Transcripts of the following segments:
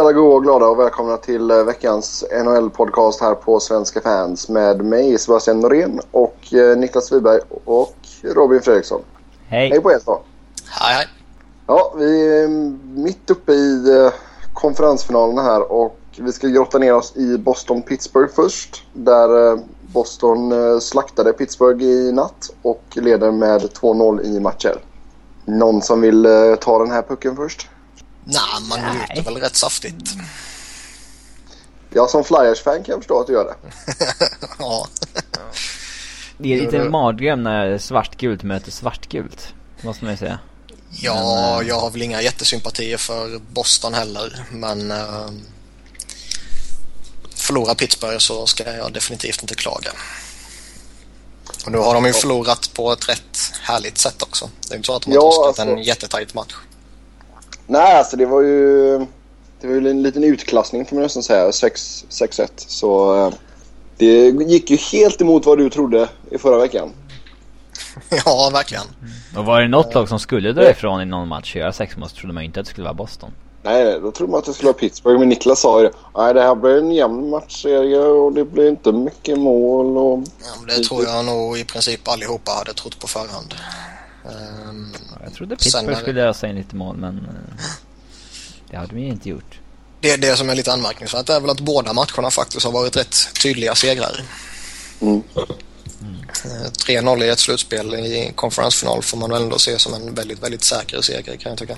Hej alla goa och glada och välkomna till eh, veckans NHL-podcast här på Svenska fans med mig Sebastian Norén och eh, Niklas Wiberg och Robin Fredriksson. Hej! Hej på er två! Hej hej! Ja, vi är mitt uppe i eh, konferensfinalen här och vi ska grotta ner oss i Boston-Pittsburgh först. Där Boston slaktade Pittsburgh i natt och leder med 2-0 i matcher. Någon som vill ta den här pucken först? Nej, man njuter väl rätt saftigt. Ja, som Flyers-fan kan jag förstå att du gör det. ja. Det är lite en mardröm när svartgult möter svartgult. Måste man ju säga. Ja, men, jag har väl inga jättesympatier för Boston heller. Men äh, förlorar Pittsburgh så ska jag definitivt inte klaga. Och nu har de ju förlorat på ett rätt härligt sätt också. Det är inte så att de har ja, torskat alltså, en jättetajt match. Nej, alltså det var ju... Det var ju en liten utklassning kan man nästan säga. 6-1. Så eh, det gick ju helt emot vad du trodde i förra veckan. ja, verkligen. Och var det något lag som skulle dra ifrån i någon match och göra sex mål så trodde man ju inte att det skulle vara Boston. Nej, då trodde man att det skulle vara Pittsburgh. Men Niklas sa ju det. Nej, det här blir en jämn matchserie och det blir inte mycket mål. Och... Ja, det tror jag nog i princip allihopa hade trott på förhand. Um, jag trodde Pittsburgh skulle göra sig lite mål men uh, det hade de ju inte gjort. Det, det som är lite anmärkningsvärt är väl att båda matcherna faktiskt har varit rätt tydliga segrar. Mm. Mm. 3-0 i ett slutspel i konferensfinal får man väl ändå se som en väldigt, väldigt säker seger kan jag tycka.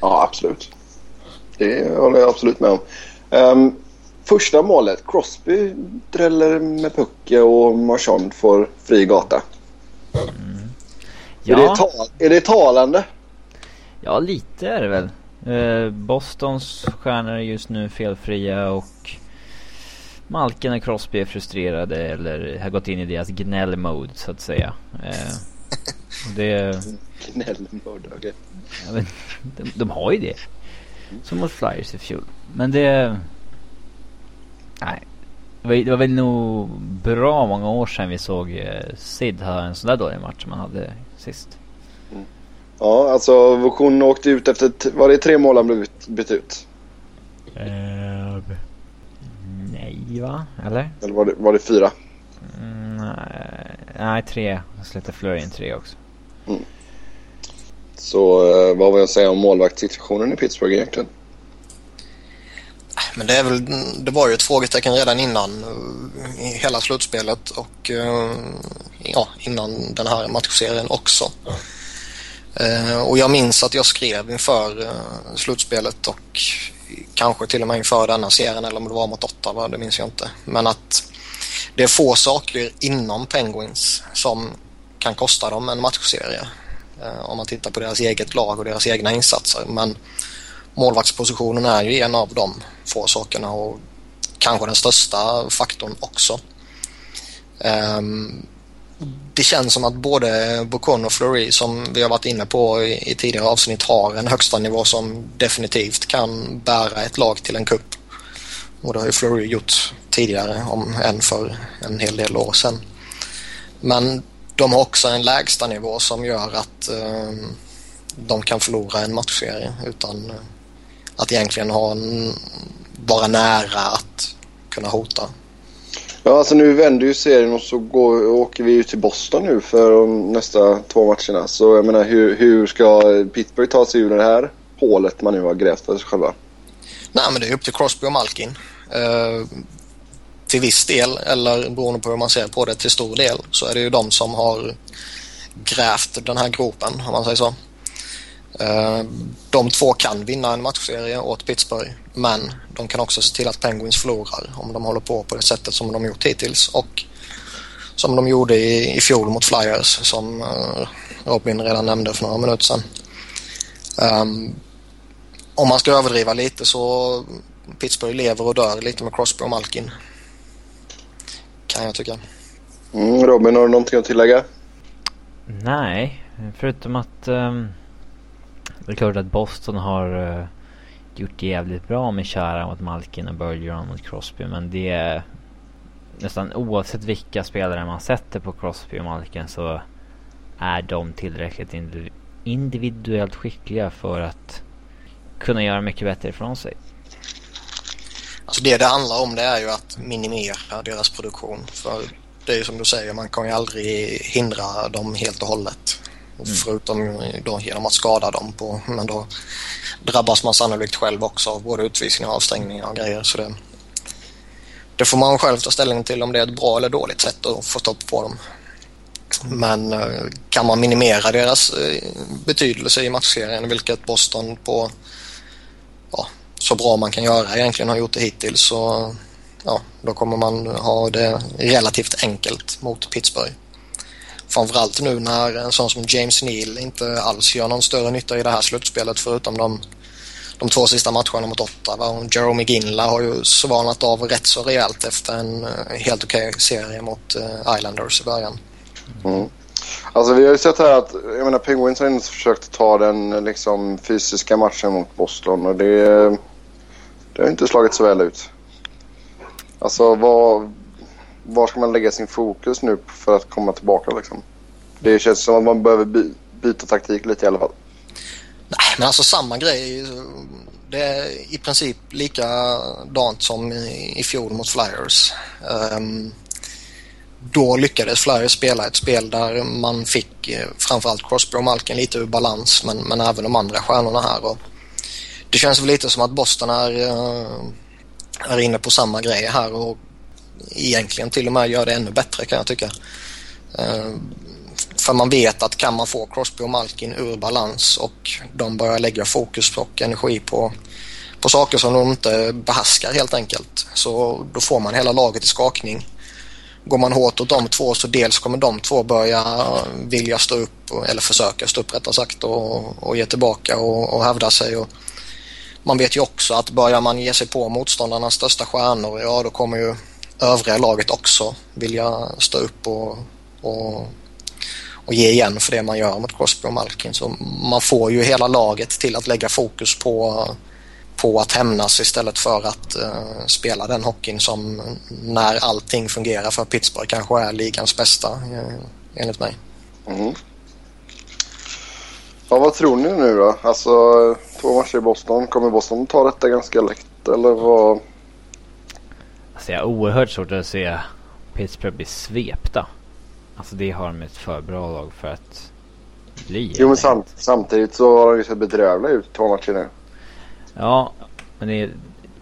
Ja, absolut. Det håller jag absolut med om. Um, första målet, Crosby dräller med pucke och Marchand får fri gata. Mm. Ja. Är, det tal är det talande? Ja, lite är det väl. Eh, Bostons stjärnor är just nu felfria och Malken och Crosby är frustrerade eller har gått in i deras gnäll-mode så att säga. Eh, det... Gnäll-mode, okej. Okay. Ja, de, de har ju det. Som mot Flyers i fjol. Men det... Nej. Det var, det var väl nog bra många år sedan vi såg eh, Sid ha en sån där dålig match som han hade sist. Mm. Ja, alltså Vokun åkte ut efter, var det tre mål han blev bytt ut? Uh, nej va? Eller? Eller var det, var det fyra? Mm, nej, tre. Jag släppte Flurry in tre också. Mm. Så uh, vad vill jag säga om målvaktssituationen i Pittsburgh egentligen? Men det, är väl, det var ju ett frågetecken redan innan eh, i hela slutspelet och eh, ja, innan den här matchserien också. Uh, och jag minns att jag skrev inför slutspelet och kanske till och med inför denna serien eller om det var mot Ottawa, det minns jag inte. Men att det är få saker inom Penguins som kan kosta dem en matchserie. Om man tittar på deras eget lag och deras egna insatser. Men målvaktspositionen är ju en av de få sakerna och kanske den största faktorn också. Ehm, det känns som att både Bocon och Fleury som vi har varit inne på i, tidigare avsnitt har en högsta nivå som definitivt kan bära ett lag till en kupp. Och det har ju Fleury gjort tidigare, om än för en hel del år sedan. Men de har också en lägsta nivå som gör att ehm, de kan förlora en matchserie utan att egentligen ha en, vara nära att kunna hota. Ja, alltså nu vänder ju serien och så går, åker vi ju till Boston nu för de nästa två matcherna. Så jag menar hur, hur ska Pittsburgh ta sig ur det här hålet man nu har grävt för sig själva? Nej, men det är upp till Crosby och Malkin. Uh, till viss del, eller beroende på hur man ser på det, till stor del så är det ju de som har grävt den här gropen, om man säger så. Eh, de två kan vinna en matchserie åt Pittsburgh men de kan också se till att Penguins förlorar om de håller på på det sättet som de gjort hittills och som de gjorde i, i fjol mot Flyers som uh, Robin redan nämnde för några minuter sedan. Um, om man ska överdriva lite så Pittsburgh lever och dör lite med Crosby och Malkin. Kan jag tycka. Mm, Robin, har du någonting att tillägga? Nej, förutom att um det är klart att Boston har uh, gjort det jävligt bra med Chara mot Malkin och Bergeron mot Crosby. Men det är nästan oavsett vilka spelare man sätter på Crosby och Malkin så är de tillräckligt individuellt skickliga för att kunna göra mycket bättre ifrån sig. Alltså det det handlar om det är ju att minimera deras produktion. För det är ju som du säger, man kan ju aldrig hindra dem helt och hållet. Mm. Förutom eh, då genom att skada dem. På, men då drabbas man sannolikt själv också av både utvisningar och avstängningar och grejer. Så det, det får man själv ta ställning till om det är ett bra eller dåligt sätt att få stopp på dem. Men eh, kan man minimera deras eh, betydelse i matchserien, vilket Boston på ja, så bra man kan göra egentligen har gjort det hittills, så ja, då kommer man ha det relativt enkelt mot Pittsburgh. Framförallt nu när en sån som James Neal inte alls gör någon större nytta i det här slutspelet förutom de, de två sista matcherna mot Ottawa. Jerome Ginla har ju svalnat av rätt så rejält efter en eh, helt okej okay serie mot eh, Islanders i början. Mm. Alltså vi har ju sett här att jag menar, Penguins har inte försökt ta den liksom, fysiska matchen mot Boston och det, det har inte slagit så väl ut. Alltså vad, var ska man lägga sin fokus nu för att komma tillbaka liksom? Det känns som att man behöver by, byta taktik lite i alla fall. Nej, men alltså samma grej. Det är i princip likadant som i, i fjol mot Flyers. Um, då lyckades Flyers spela ett spel där man fick eh, framförallt Crosby och Malkin lite ur balans men, men även de andra stjärnorna här. Och det känns väl lite som att Boston är, eh, är inne på samma grej här och egentligen till och med gör det ännu bättre kan jag tycka. Eh, för man vet att kan man få Crosby och Malkin ur balans och de börjar lägga fokus och energi på, på saker som de inte behärskar helt enkelt så då får man hela laget i skakning går man hårt åt de två så dels kommer de två börja vilja stå upp, eller försöka stå upp rättare sagt och, och ge tillbaka och, och hävda sig. Och man vet ju också att börjar man ge sig på motståndarnas största stjärnor, ja då kommer ju övriga laget också vilja stå upp och, och, och ge igen för det man gör mot Crosby och Malkin. Så man får ju hela laget till att lägga fokus på på att hämnas istället för att uh, spela den hockeyn som när allting fungerar för Pittsburgh kanske är ligans bästa uh, enligt mig. Mm. Ja, vad tror ni nu då? Alltså två matcher i Boston. Kommer Boston ta detta ganska lätt eller vad? Alltså jag har oerhört svårt att se Pittsburgh bli svepta. Alltså det har de ett för bra lag för att bli. Jo men samt, samtidigt så har de ju sett bedrövliga ut två matcher nu. Ja, men det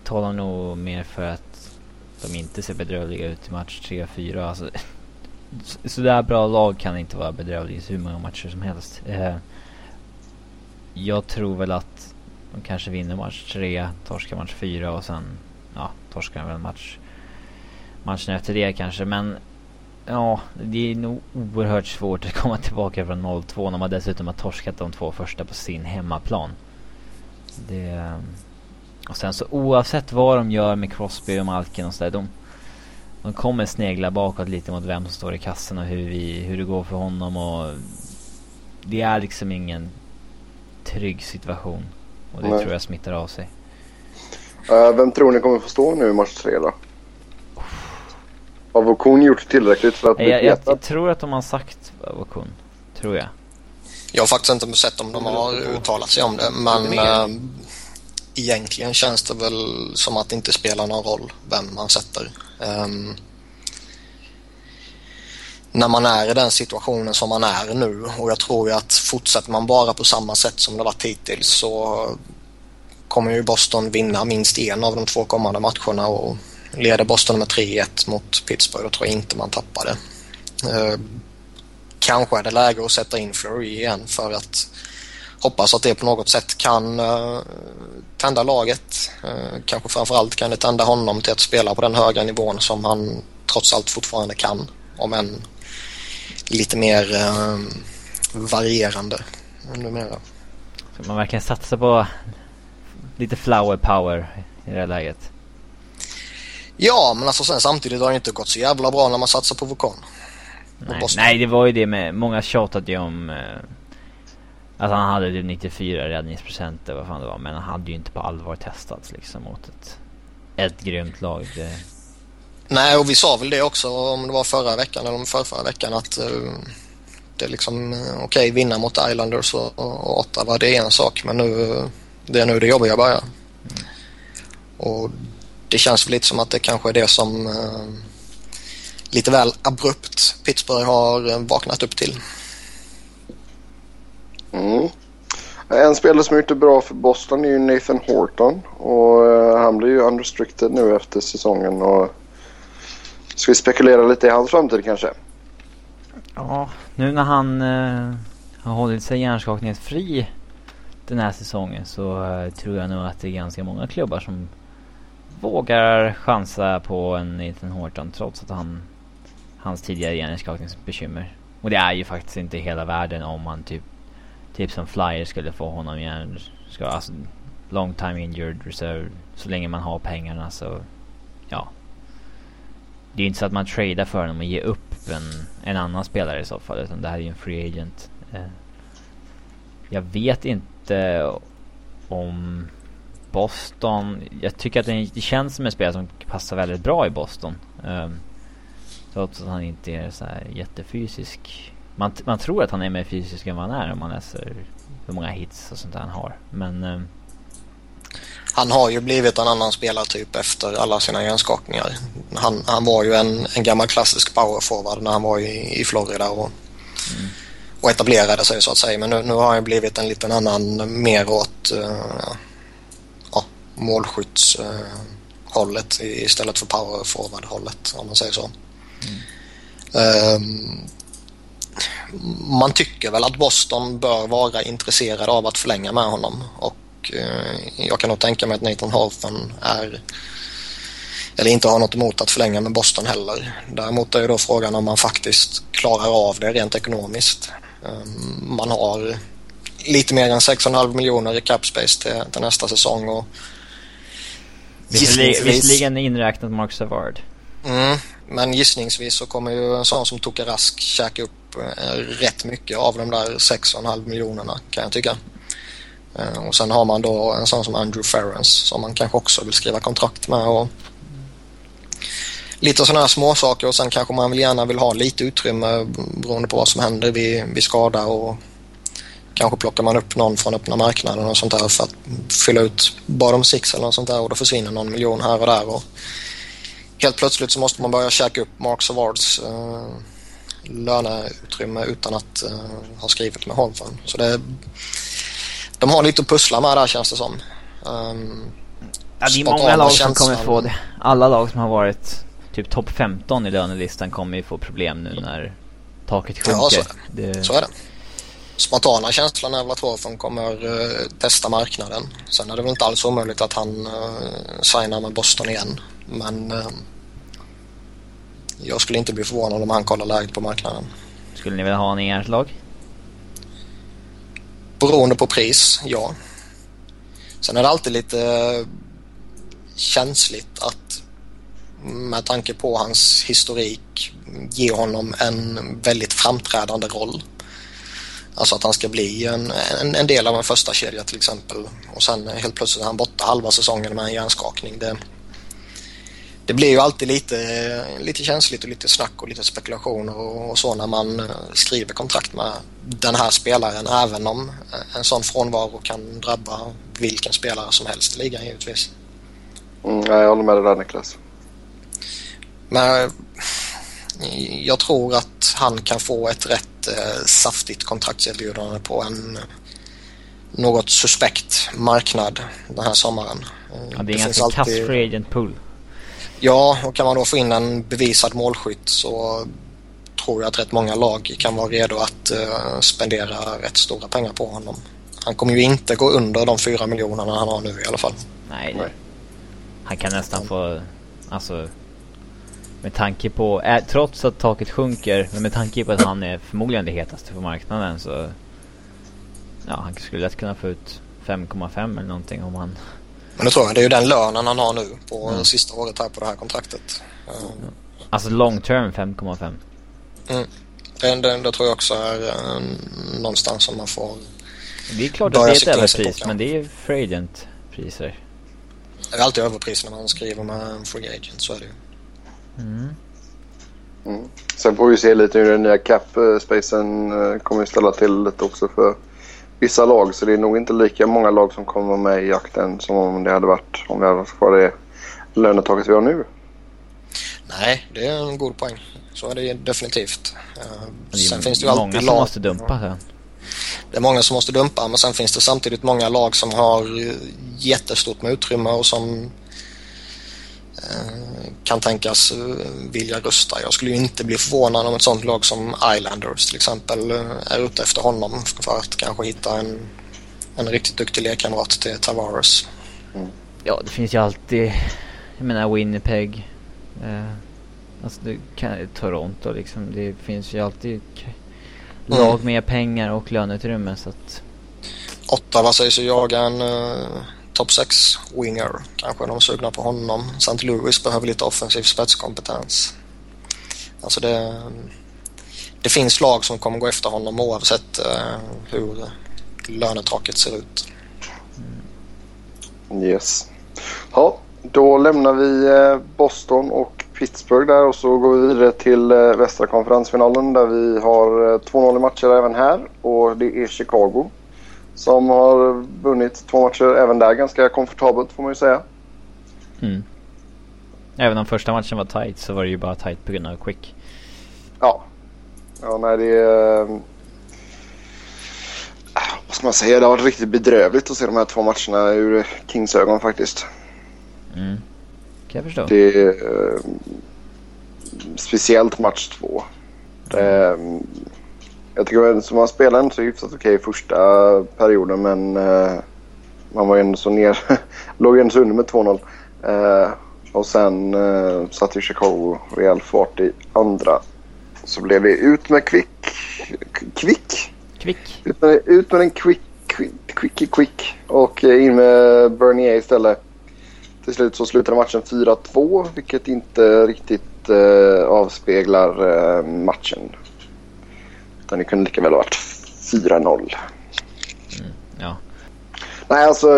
talar nog mer för att de inte ser bedrövliga ut i match 3-4. Alltså, sådär bra lag kan inte vara bedrövliga i hur många matcher som helst. Eh, jag tror väl att de kanske vinner match 3, torskar match 4 och sen ja, torskar väl match matchen efter det kanske. Men ja, det är nog oerhört svårt att komma tillbaka från 0-2 när man dessutom har torskat de två första på sin hemmaplan. Det... Och sen så oavsett vad de gör med Crosby och Malkin och sådär. De, de kommer snegla bakåt lite mot vem som står i kassen och hur, vi, hur det går för honom. Och det är liksom ingen trygg situation. Och det Nej. tror jag smittar av sig. Uh, vem tror ni kommer få stå nu i match tre då? Har Vokun gjort tillräckligt för att bli jag, jag, jag tror att de har sagt Vokun. Tror jag. Jag har faktiskt inte sett om de har uttalat sig om det men äh, egentligen känns det väl som att det inte spelar någon roll vem man sätter. Um, när man är i den situationen som man är nu och jag tror ju att fortsätter man bara på samma sätt som det varit hittills så kommer ju Boston vinna minst en av de två kommande matcherna och leder Boston med 3-1 mot Pittsburgh då tror jag inte man tappar det. Eh, kanske är det läge att sätta in Flurry igen för att hoppas att det på något sätt kan eh, tända laget. Eh, kanske framförallt kan det tända honom till att spela på den höga nivån som han trots allt fortfarande kan. Om än lite mer varierande numera. Ska man verkligen satsa på lite flower power i det här läget? Ja, men alltså sen samtidigt har det inte gått så jävla bra när man satsar på Vulkan. Nej, nej, det var ju det med, många tjatade ju om eh, att han hade typ 94 räddningsprocent eller vad fan det var. Men han hade ju inte på allvar testats liksom mot ett, ett grymt lag. Det... Nej, och vi sa väl det också om det var förra veckan eller om förra, veckan att uh, det är liksom uh, okej okay, vinna mot Islanders och, och Ottawa det är en sak men nu det är nu det jobbiga börjar. Mm. Och det känns lite som att det kanske är det som uh, lite väl abrupt Pittsburgh har vaknat upp till. Mm. En spelare som gjort det bra för Boston är ju Nathan Horton. Och uh, han blir ju unrestricted nu efter säsongen. Och ska vi spekulera lite i hans framtid kanske? Ja, nu när han uh, har hållit sig hjärnskakningsfri den här säsongen så uh, tror jag nog att det är ganska många klubbar som vågar chansa på en Nathan Horton trots att han hans tidigare hjärnskakningsbekymmer. Och det är ju faktiskt inte hela världen om man typ typ som Flyer skulle få honom igen. Ska, alltså, long time injured reserve. Så länge man har pengarna så ja. Det är ju inte så att man tradar för honom och ger upp en, en annan spelare i så fall. Utan det här är ju en free agent. Eh, jag vet inte om Boston. Jag tycker att det känns som en spelare som passar väldigt bra i Boston. Um, trots att han inte är så här jättefysisk. Man, man tror att han är mer fysisk än vad han är om man läser hur många hits och sånt där han har. Men... Um, han har ju blivit en annan spelartyp efter alla sina hjärnskakningar. Han, han var ju en, en gammal klassisk powerforward när han var i, i Florida och, mm. och etablerade sig så att säga. Men nu, nu har han blivit en liten annan mer åt uh, målskyttshållet uh, istället för powerforward-hållet om man säger så. Mm. Um, man tycker väl att Boston bör vara intresserad av att förlänga med honom och uh, jag kan nog tänka mig att Nathan Hoffman är eller inte har något emot att förlänga med Boston heller. Däremot är ju då frågan om man faktiskt klarar av det rent ekonomiskt. Um, man har lite mer än 6,5 miljoner i cap space till, till nästa säsong och Visserligen inräknat Mark Savard. Mm, men gissningsvis så kommer ju en sån som Toka Rask käka upp eh, rätt mycket av de där 6,5 miljonerna kan jag tycka. Eh, och sen har man då en sån som Andrew Ferrens som man kanske också vill skriva kontrakt med och lite sådana här småsaker och sen kanske man vill gärna vill ha lite utrymme beroende på vad som händer vid, vid skada och kanske plockar man upp någon från öppna marknaden och sånt där för att fylla ut bottom six eller något sånt där och då försvinner någon miljon här och där. Och helt plötsligt så måste man börja käka upp Marks Awards eh, löneutrymme utan att eh, ha skrivit med Holmgren. Så det, de har lite att pussla med där känns det som. Um, ja, det är många lag som kommer få det. Alla lag som har varit typ topp 15 i lönelistan kommer ju få problem nu när taket sjunker. Ja, så är det. det... Så är det spontana känslan är väl att Hofen kommer uh, testa marknaden. Sen är det väl inte alls omöjligt att han uh, signar med Boston igen. Men uh, jag skulle inte bli förvånad om han kollar läget på marknaden. Skulle ni vilja ha honom i ert lag? Beroende på pris, ja. Sen är det alltid lite känsligt att med tanke på hans historik ge honom en väldigt framträdande roll. Alltså att han ska bli en, en, en, del av en första kedja till exempel. Och sen helt plötsligt är han borta halva säsongen med en hjärnskakning. Det, det blir ju alltid lite, lite känsligt och lite snack och lite spekulationer och, och så när man eh, skriver kontrakt med den här spelaren. Även om en sån frånvaro kan drabba vilken spelare som helst i ligan givetvis. Mm, jag håller med dig där Niklas. Men jag tror att han kan få ett rätt eh, saftigt kontraktserbjudande på en något suspekt marknad den här sommaren. Ja, det är en ganska alltid... kass free agent pool. Ja, och kan man då få in en bevisad målskytt så tror jag att rätt många lag kan vara redo att uh, spendera rätt stora pengar på honom. Han kommer ju inte gå under de fyra miljonerna han har nu i alla fall. Nej, Nej. han kan nästan få, alltså med tanke på, äh, trots att taket sjunker, men med tanke på att han är förmodligen det hetaste på marknaden så... Ja, han skulle lätt kunna få ut 5,5 eller någonting om han... Men det tror jag, det är ju den lönen han har nu på mm. sista året här på det här kontraktet. Mm. Alltså long term 5,5. Mm. Det, det, det, tror jag också är uh, någonstans som man får Det är klart att det är ett överpris, men det är free agent priser. Det är alltid överpris när man skriver med en free agent, så är det ju. Mm. Mm. Sen får vi se lite hur den nya cap-spacen eh, kommer att ställa till lite också för vissa lag. Så det är nog inte lika många lag som kommer med i jakten som om det hade varit om vi hade varit kvar i lönetaket vi har nu. Nej, det är en god poäng. Så är det definitivt. Uh, det är sen finns det ju alltid många som lag... måste dumpa sen. Det är många som måste dumpa men sen finns det samtidigt många lag som har jättestort med utrymme och som kan tänkas uh, vilja rusta. Jag skulle ju inte bli förvånad om ett sånt lag som Islanders till exempel är ute efter honom för att kanske hitta en, en riktigt duktig lekkamrat till Tavares. Mm. Ja, det finns ju alltid, jag menar Winnipeg. Eh, alltså det kan, Toronto liksom. Det finns ju alltid lag mm. med pengar och löneutrymme så att... Ottawa sägs ju jaga en uh, topp 6 winger. Kanske de är sugna på honom. St. Louis behöver lite offensiv spetskompetens. Alltså det, det finns lag som kommer gå efter honom oavsett eh, hur lönetaket ser ut. Mm. Yes. Ja, då lämnar vi eh, Boston och Pittsburgh där och så går vi vidare till eh, västra konferensfinalen där vi har eh, 2-0 i matcher även här och det är Chicago som har vunnit två matcher även där ganska komfortabelt får man ju säga. Mm. Även om första matchen var tight så var det ju bara tight på grund av Quick. Ja. Ja, nej det är vad ska man säga, det har varit riktigt bedrövligt att se de här två matcherna ur Kings ögon faktiskt. Mm. Kan jag förstå. Det är, eh, speciellt match två. Det, jag tycker att man spelade inte så hyfsat okej första perioden men eh, man var ju ändå så ner, låg ändå så under med 2-0. Eh, och sen eh, satte ju Chicago rejäl fart i andra. Så blev det ut med Quick. Quick? Quick. Ut med, ut med en quick, quick, quick, quick och eh, in med Bernier istället. Till slut så slutade matchen 4-2 vilket inte riktigt eh, avspeglar eh, matchen. Utan det kunde lika väl ha varit 4-0. Mm, ja. Nej alltså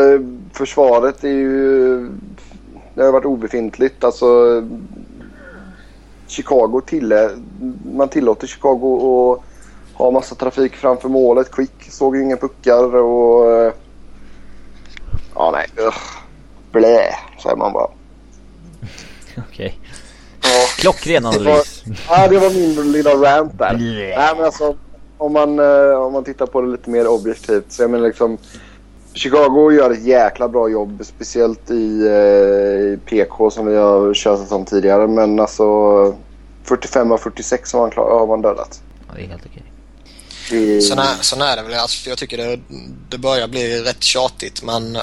försvaret är ju... Det har varit obefintligt. Alltså Chicago tillä, man tillåter Chicago att ha massa trafik framför målet. Quick såg ju inga puckar och... Ja, nej. Ugh. Blä, säger man bara. Okej. Okay. Ja. Klockren analys. ja, det var min lilla rant där. Blä. Nej, men alltså, om man, eh, om man tittar på det lite mer objektivt så jag menar liksom... Chicago gör ett jäkla bra jobb, speciellt i, eh, i PK som vi har kört om tidigare. Men alltså 45 av 46 har man, klar, har man dödat. Ja, det är helt okej. Mm. Sen, är, sen är det väl, alltså, för jag tycker det, det börjar bli rätt tjatigt men uh,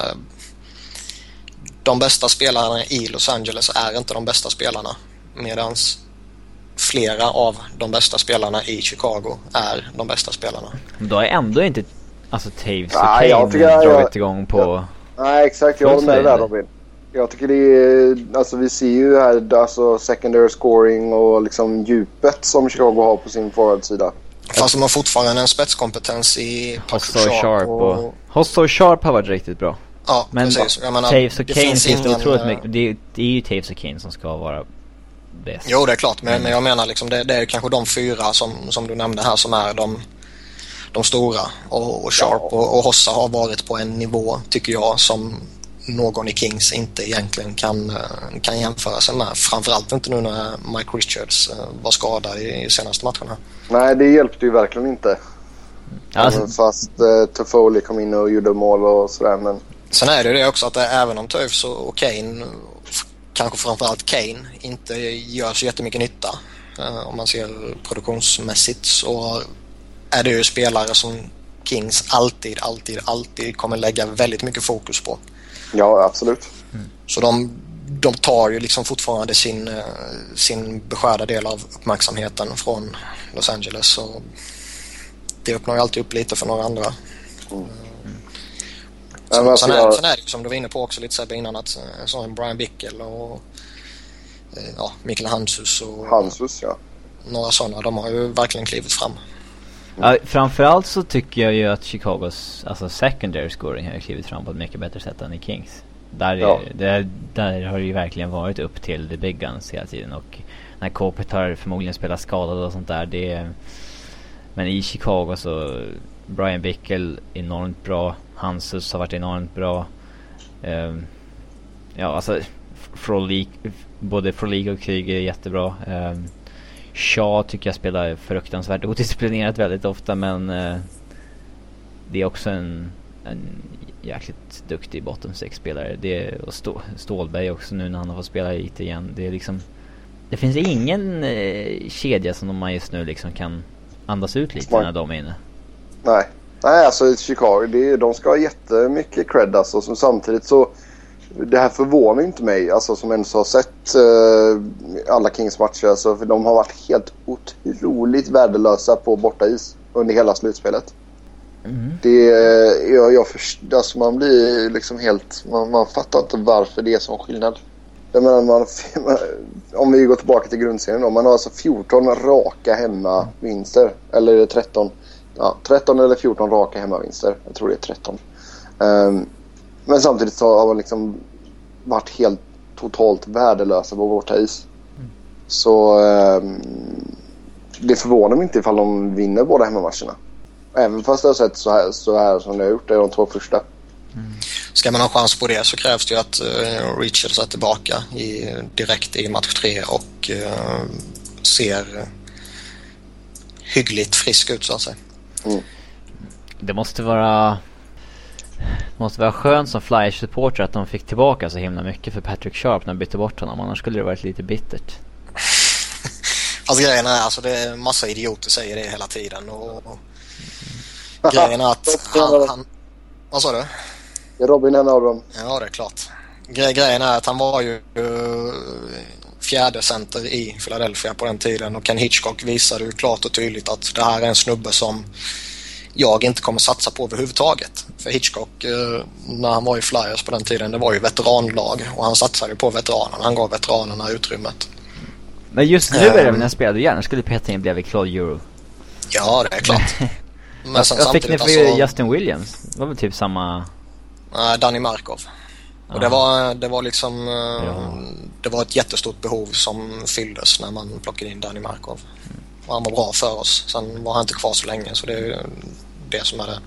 de bästa spelarna i Los Angeles är inte de bästa spelarna. Medans flera av de bästa spelarna i Chicago är de bästa spelarna. Då är ändå inte alltså Taves och Kane jag jag, dragit igång på... Ja, nej exakt, jag håller med dig där Robin. Jag tycker det är, alltså vi ser ju här alltså secondary scoring och liksom djupet som Chicago har på sin forwardsida. Fast de har fortfarande en spetskompetens i Hosso Sharp. Sharp och... och... Hosso Sharp har varit riktigt bra. Ja, Men precis. Jag menar, Taves och Kane finns det otroligt mycket. Det är, det är ju Taves och Kane som ska vara bäst. Jo, det är klart. Men, mm. men jag menar liksom det, det, är kanske de fyra som, som du nämnde här som är de, de stora. Och, och Sharp ja. och, och Hossa har varit på en nivå, tycker jag, som någon i Kings inte egentligen kan, eh, kan jämföra sig med. Framförallt inte nu när Mike Richards eh, var skadad i senaste matcherna. Nej, det hjälpte ju verkligen inte. Alltså... Fast uh, Toffoli kom in och gjorde mål och sådär. Men... Sen är det ju det också att även om Tufs och Kane, kanske framförallt Kane, inte gör så jättemycket nytta uh, om man ser produktionsmässigt så är det ju spelare som Kings alltid, alltid, alltid kommer lägga väldigt mycket fokus på. Ja, absolut. Mm. Så de, de tar ju liksom fortfarande sin, eh, sin beskärda del av uppmärksamheten från Los Angeles. Och det öppnar ju alltid upp lite för några andra. Mm. Sen, ja, sen, är, jag... sen är det som du var inne på också lite Sebbe innan att så Brian Bickel och eh, ja, Mikael Hansus och Hansus, ja. några sådana. De har ju verkligen klivit fram. Ja, framförallt så tycker jag ju att Chicagos alltså secondary scoring har klivit fram på ett mycket bättre sätt än i Kings. Där, ja. där, där har det ju verkligen varit upp till the big guns hela tiden och när Kopet har förmodligen spelat skadad och sånt där det Men i Chicago så Brian Bickel enormt bra Hansus har varit enormt bra um, Ja alltså Frolik, både Frolik och Kryger är jättebra. Um, Shaw tycker jag spelar fruktansvärt odisciplinerat väldigt ofta men uh, det är också en, en jäkligt duktig bottom 6-spelare. Det är, och Stå, Stålberg också nu när han har fått spela lite igen. Det är liksom... Det finns ingen eh, kedja som man just nu liksom kan andas ut lite när de är inne. Nej. Nej, alltså Chicago, det, de ska ha jättemycket cred alltså. Som samtidigt så... Det här förvånar inte mig, alltså som ens har sett uh, alla Kings matcher. Alltså, för de har varit helt otroligt värdelösa på bortais under hela slutspelet. Mm. Det, jag, jag först, alltså man blir liksom helt... Man, man fattar inte varför det är sån skillnad. Jag menar, man, om vi går tillbaka till grundserien då. Man har alltså 14 raka hemmavinster. Eller är det 13? Ja, 13 eller 14 raka hemmavinster. Jag tror det är 13. Um, ehm, men samtidigt så har man liksom varit helt totalt värdelösa på bortais. Mm. Så um, det förvånar mig inte ifall de vinner båda hemmamatcherna. Även fast det har sett så här, så här som det har gjort det de två första. Mm. Ska man ha chans på det så krävs det ju att uh, Richards är tillbaka i, direkt i match tre och uh, ser hyggligt frisk ut så att säga. Mm. Det måste vara det måste vara skönt som Flyers-supporter att de fick tillbaka så himla mycket för Patrick Sharp när de bytte bort honom. Annars skulle det varit lite bittert. alltså grejen är alltså det är massa idioter säger det hela tiden och Grejen är att han, han... Vad sa du? Är Robin en av dem? Ja, det är klart. Gre grejen är att han var ju uh, fjärde center i Philadelphia på den tiden och Ken Hitchcock visade ju klart och tydligt att det här är en snubbe som jag inte kommer satsa på överhuvudtaget. För Hitchcock, uh, när han var i Flyers på den tiden, det var ju veteranlag och han satsade på veteranerna. Han gav veteranerna utrymmet. Men just nu är det väl när jag spelade gärna skulle peta in bredvid Claude Euro. Ja, det är klart. Men jag, jag fick ni för alltså, Justin Williams. Det var väl typ samma... Nej, Danny Markov. Och det var, det var liksom... Eh, ja. Det var ett jättestort behov som fylldes när man plockade in Danny Markov. Mm. Och han var bra för oss. Sen var han inte kvar så länge så det är det som är det,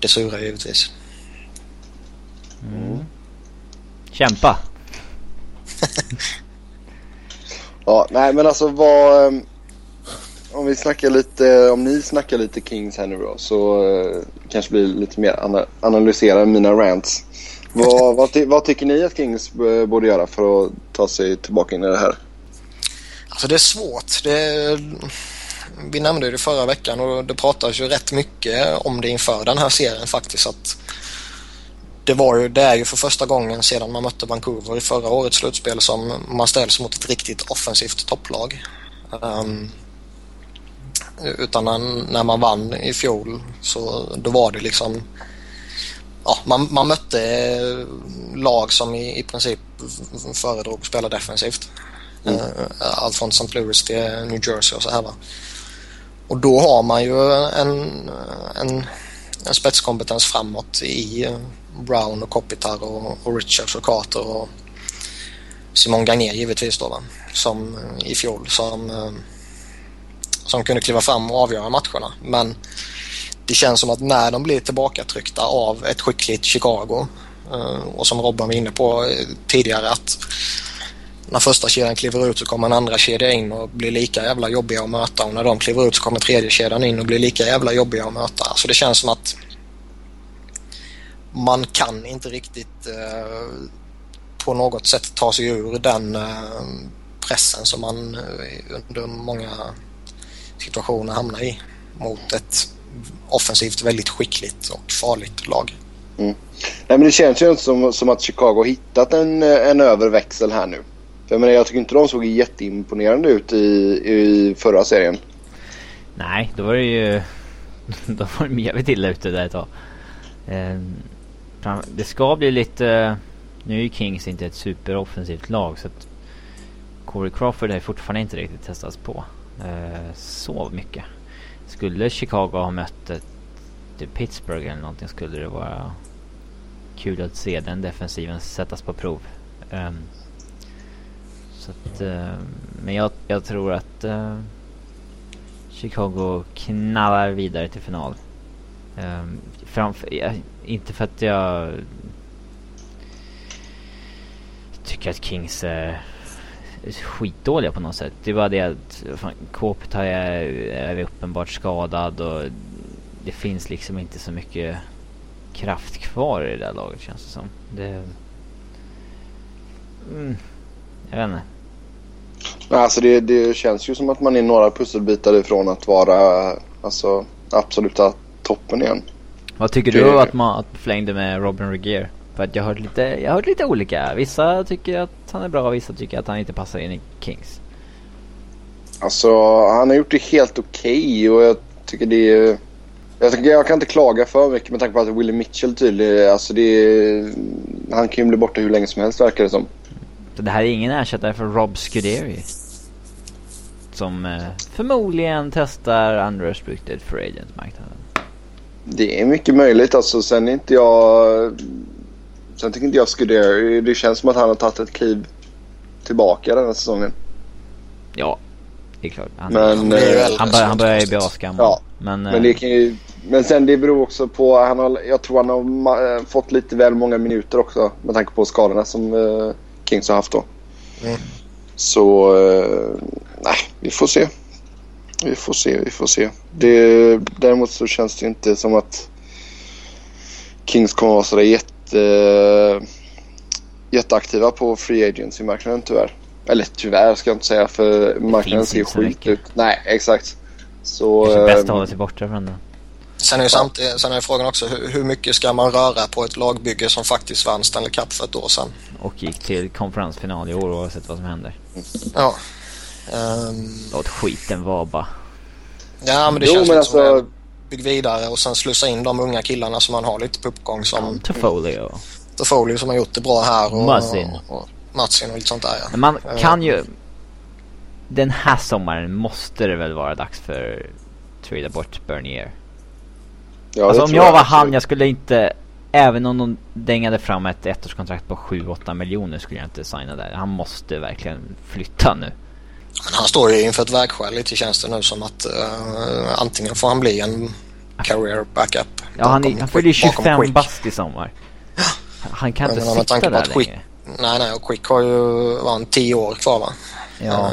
det sura givetvis. Mm. Kämpa! ja, nej men alltså vad... Ehm, om vi snackar lite, om ni snackar lite Kings här nu då så uh, kanske blir lite mer ana analysera mina rants vad, vad, ty vad, tycker ni att Kings eh, borde göra för att ta sig tillbaka in i det här? Alltså det är svårt. Det, vi nämnde det förra veckan och det pratades ju rätt mycket om det inför den här serien faktiskt. Att det, var ju, det är ju för första gången sedan man mötte Vancouver i förra årets slutspel som man ställs mot ett riktigt offensivt topplag. Um, utan när man vann i fjol så då var det liksom ja, man, man mötte lag som i, i princip föredrog att spela defensivt. Mm. Uh, allt från St. Louis till New Jersey och så här va. Och då har man ju en, en, en spetskompetens framåt i Brown och Kopitar och, och Richards och Carter och Simon Gagné givetvis då va. Som i fjol som som kunde kliva fram och avgöra matcherna. Men det känns som att när de blir tillbakatryckta av ett skickligt Chicago eh, och som Robban var inne på eh, tidigare att när första kedjan kliver ut så kommer en andra kedja in och blir lika jävla jobbiga att möta och när de kliver ut så kommer tredje kedjan in och blir lika jävla jobbiga att möta. Så det känns som att man kan inte riktigt eh, på något sätt ta sig ur den eh, pressen som man under många situationer hamnar i mot ett offensivt väldigt skickligt och farligt lag. Mm. Nej, men det känns ju inte som, som att Chicago har hittat en, en överväxel här nu. För jag, menar, jag tycker inte de såg jätteimponerande ut i, i förra serien. Nej, då var det ju... Då var de jävligt illa ute där ett tag. Ehm, det ska bli lite... Nu är ju Kings inte ett superoffensivt lag så att Corey Crawford har fortfarande inte riktigt testats på eh, så mycket. Skulle Chicago ha mött ett, typ Pittsburgh eller någonting skulle det vara kul att se den defensiven sättas på prov. Um, så att, um, men jag, jag, tror att uh, Chicago knallar vidare till final. Um, framför, ja, inte för att jag tycker att Kings är skitdåliga på något sätt. Det bara det att fan, är uppenbart skadad och det finns liksom inte så mycket kraft kvar i det där laget känns det som. Det... Mm, jag vet inte. Alltså det, det känns ju som att man är några pusselbitar ifrån att vara alltså, absoluta toppen igen. Vad tycker Det- du att man att förlängde med Robin Regier? För att jag har hört lite, jag har hört lite olika. Vissa tycker att han är bra, vissa tycker att han inte passar in i Kings. Alltså han har gjort det helt okej och jag tycker det är... Jag, tycker, jag kan inte klaga för mycket med tanke på att Willie Mitchell tydligen, alltså det är, Han kan ju bli borta hur länge som helst verkar det som. Så det här är ingen ersättare för Rob Scuderi. Som eh, förmodligen testar unrestricted free agent-marknaden. Det är mycket möjligt alltså. Sen är inte jag... Sen tycker inte jag Scuderi. Det känns som att han har tagit ett kliv tillbaka den här säsongen. Ja, det är klart. Han, Men, Han ju eh, han, börjar, han börjar ju bli asgammal. Ja, Men, Men eh, det kan ju... Men sen det beror också på... Han har, jag tror han har eh, fått lite väl många minuter också. Med tanke på skadorna som eh, Kings har haft då. Mm. Så... Eh, nej, vi får se. Vi får se, vi får se. Det, däremot så känns det inte som att Kings kommer vara sådär jätte, jätteaktiva på free agency-marknaden tyvärr. Eller tyvärr ska jag inte säga för marknaden ser skit ut. Nej, exakt. Så... det är bäst att eh, hålla sig borta från det. Sen är, ju samt, sen är frågan också hur, hur mycket ska man röra på ett lagbygge som faktiskt vann Stanley Cup för ett år sedan? Och gick till konferensfinal i år oavsett vad som händer. Ja. Ehm, Låt skiten vara bara. ja men det Jo, känns men lite som alltså- att bygg vidare och sen slussa in de unga killarna som man har lite på uppgång som Toffoli och... Toffoli som har gjort det bra här och Muzzin. och, och Matsin och lite sånt där ja. Men man Eh, kan ju... Den här sommaren måste det väl vara dags för trada bort Bernier. ja, alltså om tror jag var han, jag skulle inte... Även om de dängade fram ett ettårskontrakt på 7-8 miljoner skulle jag inte signa där. Han måste verkligen flytta nu. Men han står ju inför ett vägskäl lite känns det nu som att eh, antingen får han bli en career backup. Ja, han, bakom han fyller ju Quick- bakom 25 Quick. bast i sommar. Han kan inte sitta där att Quick- längre. Nej, nej, och Quick har ju han, 10 år kvar va? Ja. Eh,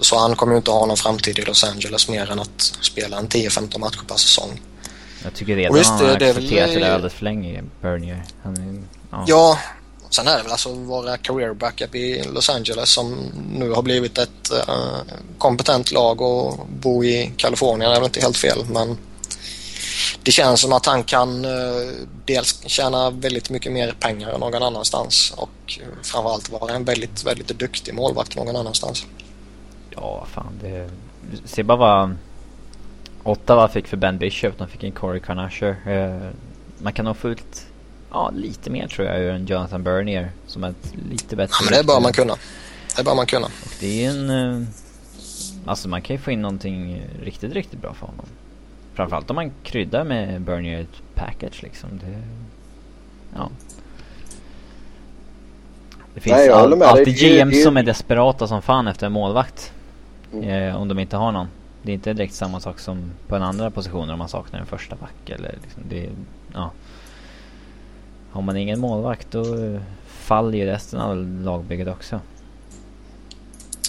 Så han kommer ju inte ha någon framtid i Los Angeles mer än att spela en 10-15 matcher per säsong. Jag tycker redan Och visst, han det- har det accepterat det där alldeles för länge, Bernier. Han är, ja. Ja, sen är det väl alltså vara career backup i Los Angeles som nu har blivit ett uh, kompetent lag och bo i Kalifornien är väl inte helt fel men det känns som att han kan uh, dels tjäna väldigt mycket mer pengar än någon annanstans och framförallt vara en väldigt, väldigt duktig målvakt någon annanstans. Ja, fan det... Se bara vad Ottawa fick för Ben Bishop. De fick en Corey Carnasher. Uh, eh, man kan nog få ut ja, lite mer tror jag en Jonathan Bernier. Som är ett lite bättre... Ja, men det bör man kunna. Det bör man kunna. Och det är en... Eh, alltså man kan ju få in någonting riktigt, riktigt bra för honom. Framförallt om man kryddar med Bernier ett package liksom. Det, ja. Det finns Nej, all, alltid GM som är desperata som fan efter en målvakt. Mm. Eh, om de inte har någon. Det är inte direkt samma sak som på en andra positioner om man saknar en första back eller liksom det, ja. Har man ingen målvakt då faller ju resten av lagbygget också.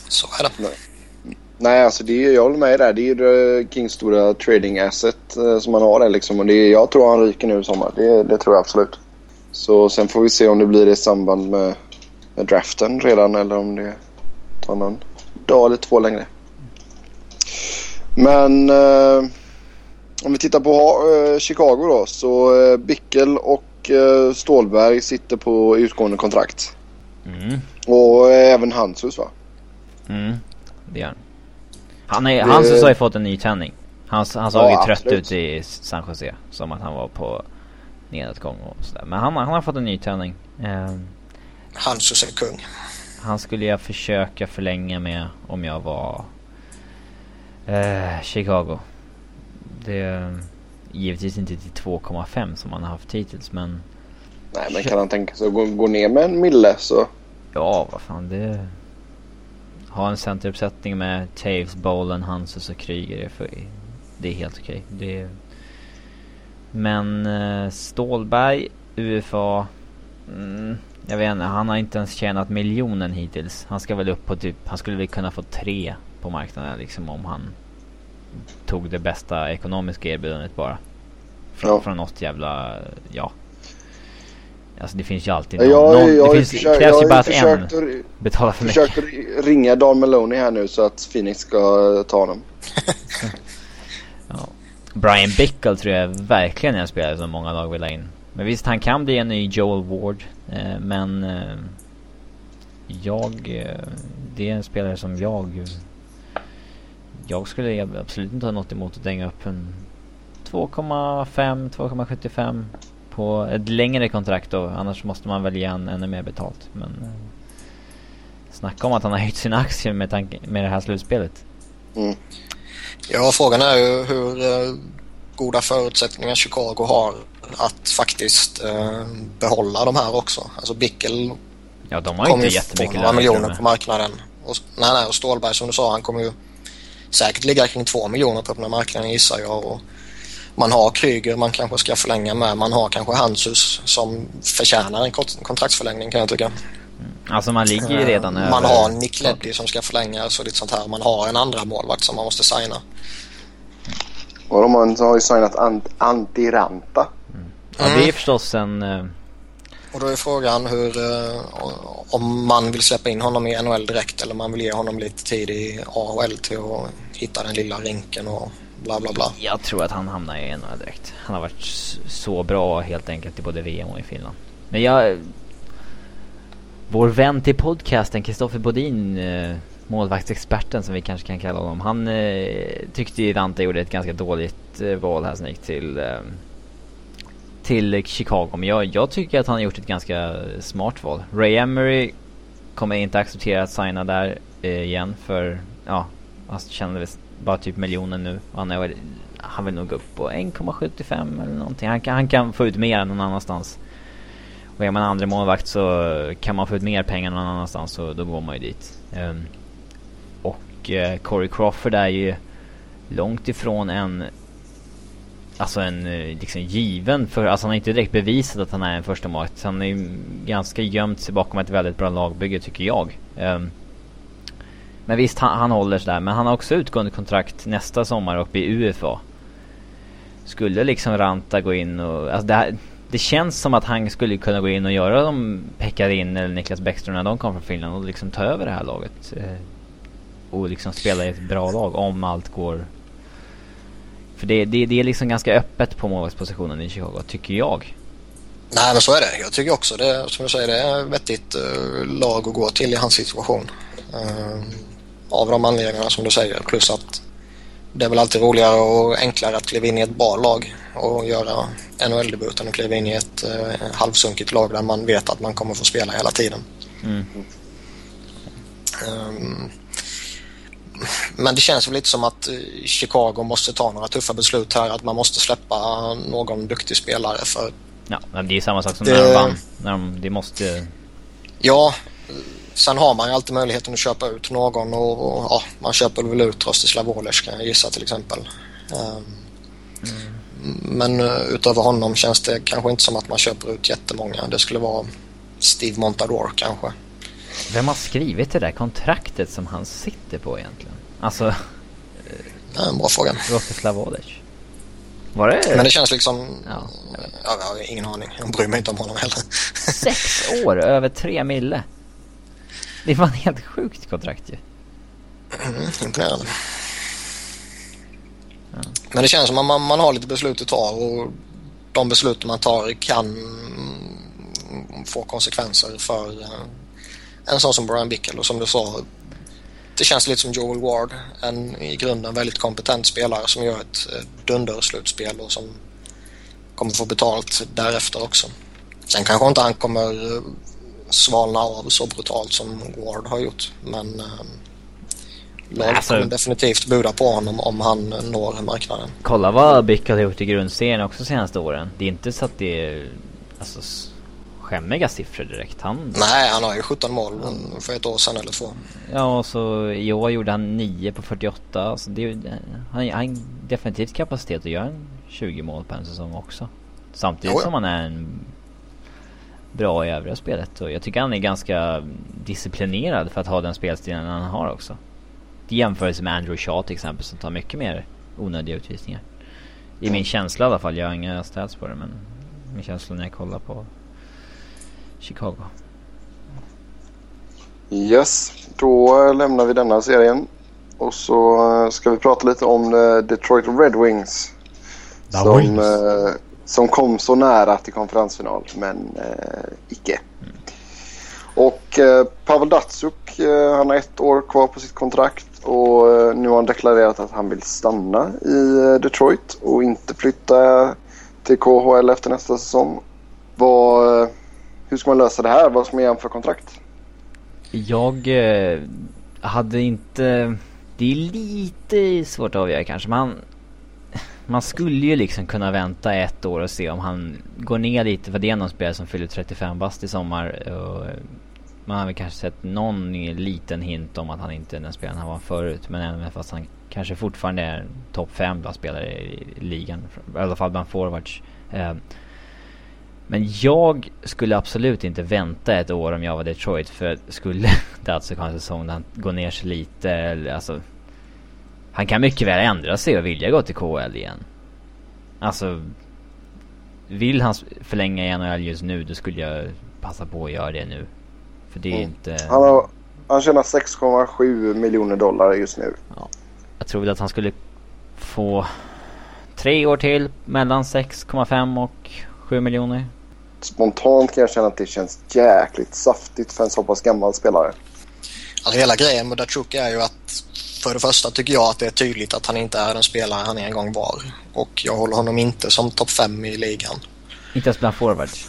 Så är det. Nej, alltså det är, jag håller med där. Det är ju Kings stora trading asset eh, som man har där liksom. Och det är, jag tror han ryker nu i sommar. Det, det tror jag absolut. Så sen får vi se om det blir i samband med, med draften redan eller om det tar någon dag eller två längre. Men eh, om vi tittar på eh, Chicago då så eh, Bickel och eh, Stålberg sitter på utgående kontrakt. Mm. Och eh, även Hansus va? Mm. Det gör han. Han, är, Det- han har ju fått en ny tändning. Han, han såg Ja, ju trött absolut. ut i San Jose. Som att han var på nedåtgång och sådär. Men han, han har fått en ny tändning. Eh, Hansus är kung. han skulle jag försöka förlänga med om jag var eh, Chicago. Det givetvis inte till 2,5 som han har haft hittills men Nej men kan han tänka sig att gå, gå ner med en mille så ja vad fan det... Ha en centeruppsättning med Taves, Bolen, Hansus och Kryger Det är helt okej. Det Men eh, Stålberg, UFA mm, Jag vet inte, han har inte ens tjänat miljonen hittills. Han ska väl upp på typ, han skulle väl kunna få tre på marknaden liksom om han tog det bästa ekonomiska erbjudandet bara. Från, ja. från något jävla, ja. Alltså det finns ju alltid någon. Jag, någon jag, det finns, försökt, krävs ju bara att en betalar för mycket. Jag försökt ringa Don Maloney här nu så att Phoenix ska ta honom. ja. Brian Bickle tror jag verkligen är en spelare som många lag vill ha in. Men visst, han kan bli en ny Joel Ward. Eh, men eh, jag... Eh, det är en spelare som jag... Jag skulle absolut inte ha något emot att dänga upp en 2,5, 2,75 på ett längre kontrakt då. Annars måste man väl ge han ännu mer betalt. Men eh, snacka om att han har höjt sina aktier med, tanke, med det här slutspelet. Mm. Ja, frågan är ju hur eh, goda förutsättningar Chicago har att faktiskt eh, behålla de här också. Alltså Bickel ja, de har inte jättemycket några miljoner på marknaden. Och, nej, nej, och Stålberg som du sa, han kommer ju säkert ligga kring två miljoner på öppna marknaden gissar jag. Och man har Kryger man kanske ska förlänga med. Man har kanske Hansus som förtjänar en kontraktsförlängning kan jag tycka. Mm. Alltså man ligger ju redan över... Man har Nick Leddy som ska förlängas och lite sånt här. Man har en andra målvakt som man måste signa. Och de har ju signat Ant Antiranta. Mm. Ja, det är förstås en... Och då är frågan hur... Eh, om man vill släppa in honom i NHL direkt eller om man vill ge honom lite tid i AHL till att hitta den lilla rinken och bla bla bla. Jag tror att han hamnar i NHL direkt. Han har varit så bra helt enkelt i både VM och i Finland. Men jag... Vår vän till podcasten, Kristoffer Bodin, eh, målvaktsexperten som vi kanske kan kalla honom. Han eh, tyckte ju Ranta gjorde ett ganska dåligt val här som gick till till Chicago. Men jag, jag tycker att han har gjort ett ganska smart val. Ray Emery kommer inte acceptera att signa där eh, igen för, ja, han tjänar väl bara typ miljonen nu. Han, är, han vill nog upp på 1,75 eller någonting. Han kan, han kan få ut mer än någon annanstans. Och är man andra målvakt så kan man få ut mer pengar någon annanstans så då går man ju dit. Um, och uh, Corey Crawford är ju långt ifrån en alltså en eh, liksom given för, alltså han har inte direkt bevisat att han är en första målvakt. Han är ganska gömt sig bakom ett väldigt bra lagbygge tycker jag. Um, men visst, han, han håller sådär. Men han har också utgående kontrakt nästa sommar uppe i UFA. Skulle liksom Ranta gå in och, alltså det, här, det känns som att han skulle kunna gå in och göra de Pekarin eller Niklas Bäckström när de kom från Finland och liksom ta över det här laget. Eh, och liksom spela i ett bra lag om allt går för det, det, det är liksom ganska öppet på målvaktspositionen i Chicago, tycker jag. Nej, men så är det. Jag tycker också det, som du säger, det är ett vettigt uh, lag att gå till i hans situation. Uh, av de anledningarna som du säger. Plus att det är väl alltid roligare och enklare att kliva in i ett bra lag och göra NHL-debut än att kliva in i ett uh, halvsunkigt lag där man vet att man kommer få spela hela tiden. Mm. Um, men det känns väl lite som att eh, Chicago måste ta några tuffa beslut här. Att man måste släppa någon duktig spelare för... Ja, men det är samma sak som det... när de vann. När de, det måste... Ja, sen har man ju alltid möjligheten att köpa ut någon och, och ja, man köper väl ut Rostislav Wolers kan jag gissa till exempel. Mm. Men uh, utöver honom känns det kanske inte som att man köper ut jättemånga. Det skulle vara Steve Montador kanske. Vem har skrivit det där kontraktet som han sitter på egentligen? Alltså... Det är en bra fråga. Rostislav Vodic. Var det? Men det känns liksom... Ja, jag har ingen aning. Jag bryr mig inte om honom heller. Sex år, över tre mille. Det var en helt sjukt kontrakt ju. Mm, imponerande. Ja. Men det känns som att man, man har lite beslut att ta och de beslut man tar kan få konsekvenser för eh, en sån som Brian Bickel och som du sa det känns lite som Joel Ward. En i grunden väldigt kompetent spelare som gör ett dunderslutspel och som kommer få betalt därefter också. Sen kanske inte han kommer eh, svalna av så brutalt som Ward har gjort men eh, laget alltså, kommer definitivt buda på honom om han når marknaden. Kolla vad Bickel har gjort i grundserien också senaste åren. Det är inte så att det är alltså, skämmiga siffror direkt. Han... Nej, han har ju 17 mål för ett år sedan eller två. Ja, och så i år gjorde han 9 på 48. Alltså det, han har definitivt kapacitet att göra 20 mål på en säsong också. Samtidigt jo, ja. som han är en bra i övriga spelet. Och jag tycker han är ganska disciplinerad för att ha den spelstilen han har också. I jämförelse med Andrew Shaw till exempel som tar mycket mer onödiga utvisningar. I min känsla i alla fall. Jag har inga stats på det men min känsla när jag kollar på Chicago. Yes, då lämnar vi denna serien. Och så ska vi prata lite om eh, Detroit Red Wings. The som, Wings. eh, som kom så nära till konferensfinal men eh, icke. Och eh, Pavel Datsuk eh, han har ett år kvar på sitt kontrakt och eh, nu har han deklarerat att han vill stanna i eh, Detroit och inte flytta till KHL efter nästa säsong. Vad, eh, hur ska man lösa det här? Vad ska man ge honom för kontrakt? Jag eh, hade inte... Det är lite svårt att avgöra kanske. Man, man skulle ju liksom kunna vänta ett år och se om han går ner lite. För det är någon spelare som fyller 35 bast i sommar. Och man har väl kanske sett någon liten hint om att han inte är den spelaren han var förut. Men även fast han kanske fortfarande är topp 5 bland spelare i ligan. I alla fall bland forwards. Eh, men jag skulle absolut inte vänta ett år om jag var Detroit. För skulle Datsuk ha en säsong där han går ner sig lite. Eller, alltså, han kan mycket väl ändra sig och vilja gå till KHL igen. Alltså. Vill han förlänga i NHL just nu då skulle jag passa på att göra det nu. För det är Mm. inte... Han, har, han tjänar 6,7 miljoner dollar just nu. Jag tror väl att han skulle få tre år till mellan 6,5 och 7 miljoner. Spontant kan jag känna att det känns jäkligt saftigt för en så pass gammal spelare. Alltså hela grejen med Datsjuk är ju att för det första tycker jag att det är tydligt att han inte är den spelare han en gång var. Och jag håller honom inte som topp 5 i ligan. Inte ens bland forwards.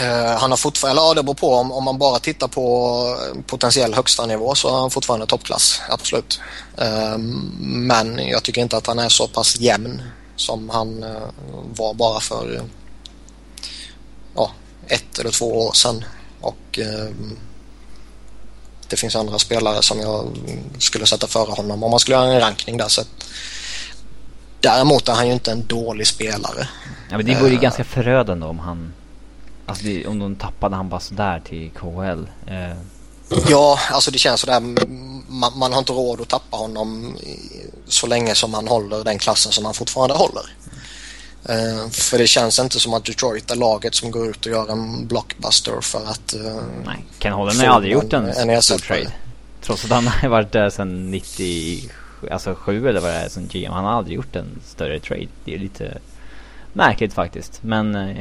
Eh, han har fortfarande, eller ja, det beror på om, om man bara tittar på potentiell högsta nivå så har han fortfarande toppklass, absolut. Eh, men jag tycker inte att han är så pass jämn som han eh, var bara för eh, ett eller två år sedan. Och eh, det finns andra spelare som jag skulle sätta före honom om man skulle göra en rankning där. Så däremot är han ju inte en dålig spelare. Ja men det vore ju Eh. ganska förödande om han... Alltså det, om de tappade han bara sådär till KHL. Eh, Ja, alltså det känns sådär. Man, man har inte råd att tappa honom så länge som han håller den klassen som han fortfarande håller. Eh, för det känns inte som att Detroit är laget som går ut och gör en blockbuster för att... eh, nej, Ken Holland har aldrig gjort en, en stor trade. Trots att han har varit där sedan 90... Alltså 7 eller vad det är som GM. Han har aldrig gjort en större trade. Det är lite märkligt faktiskt. Men...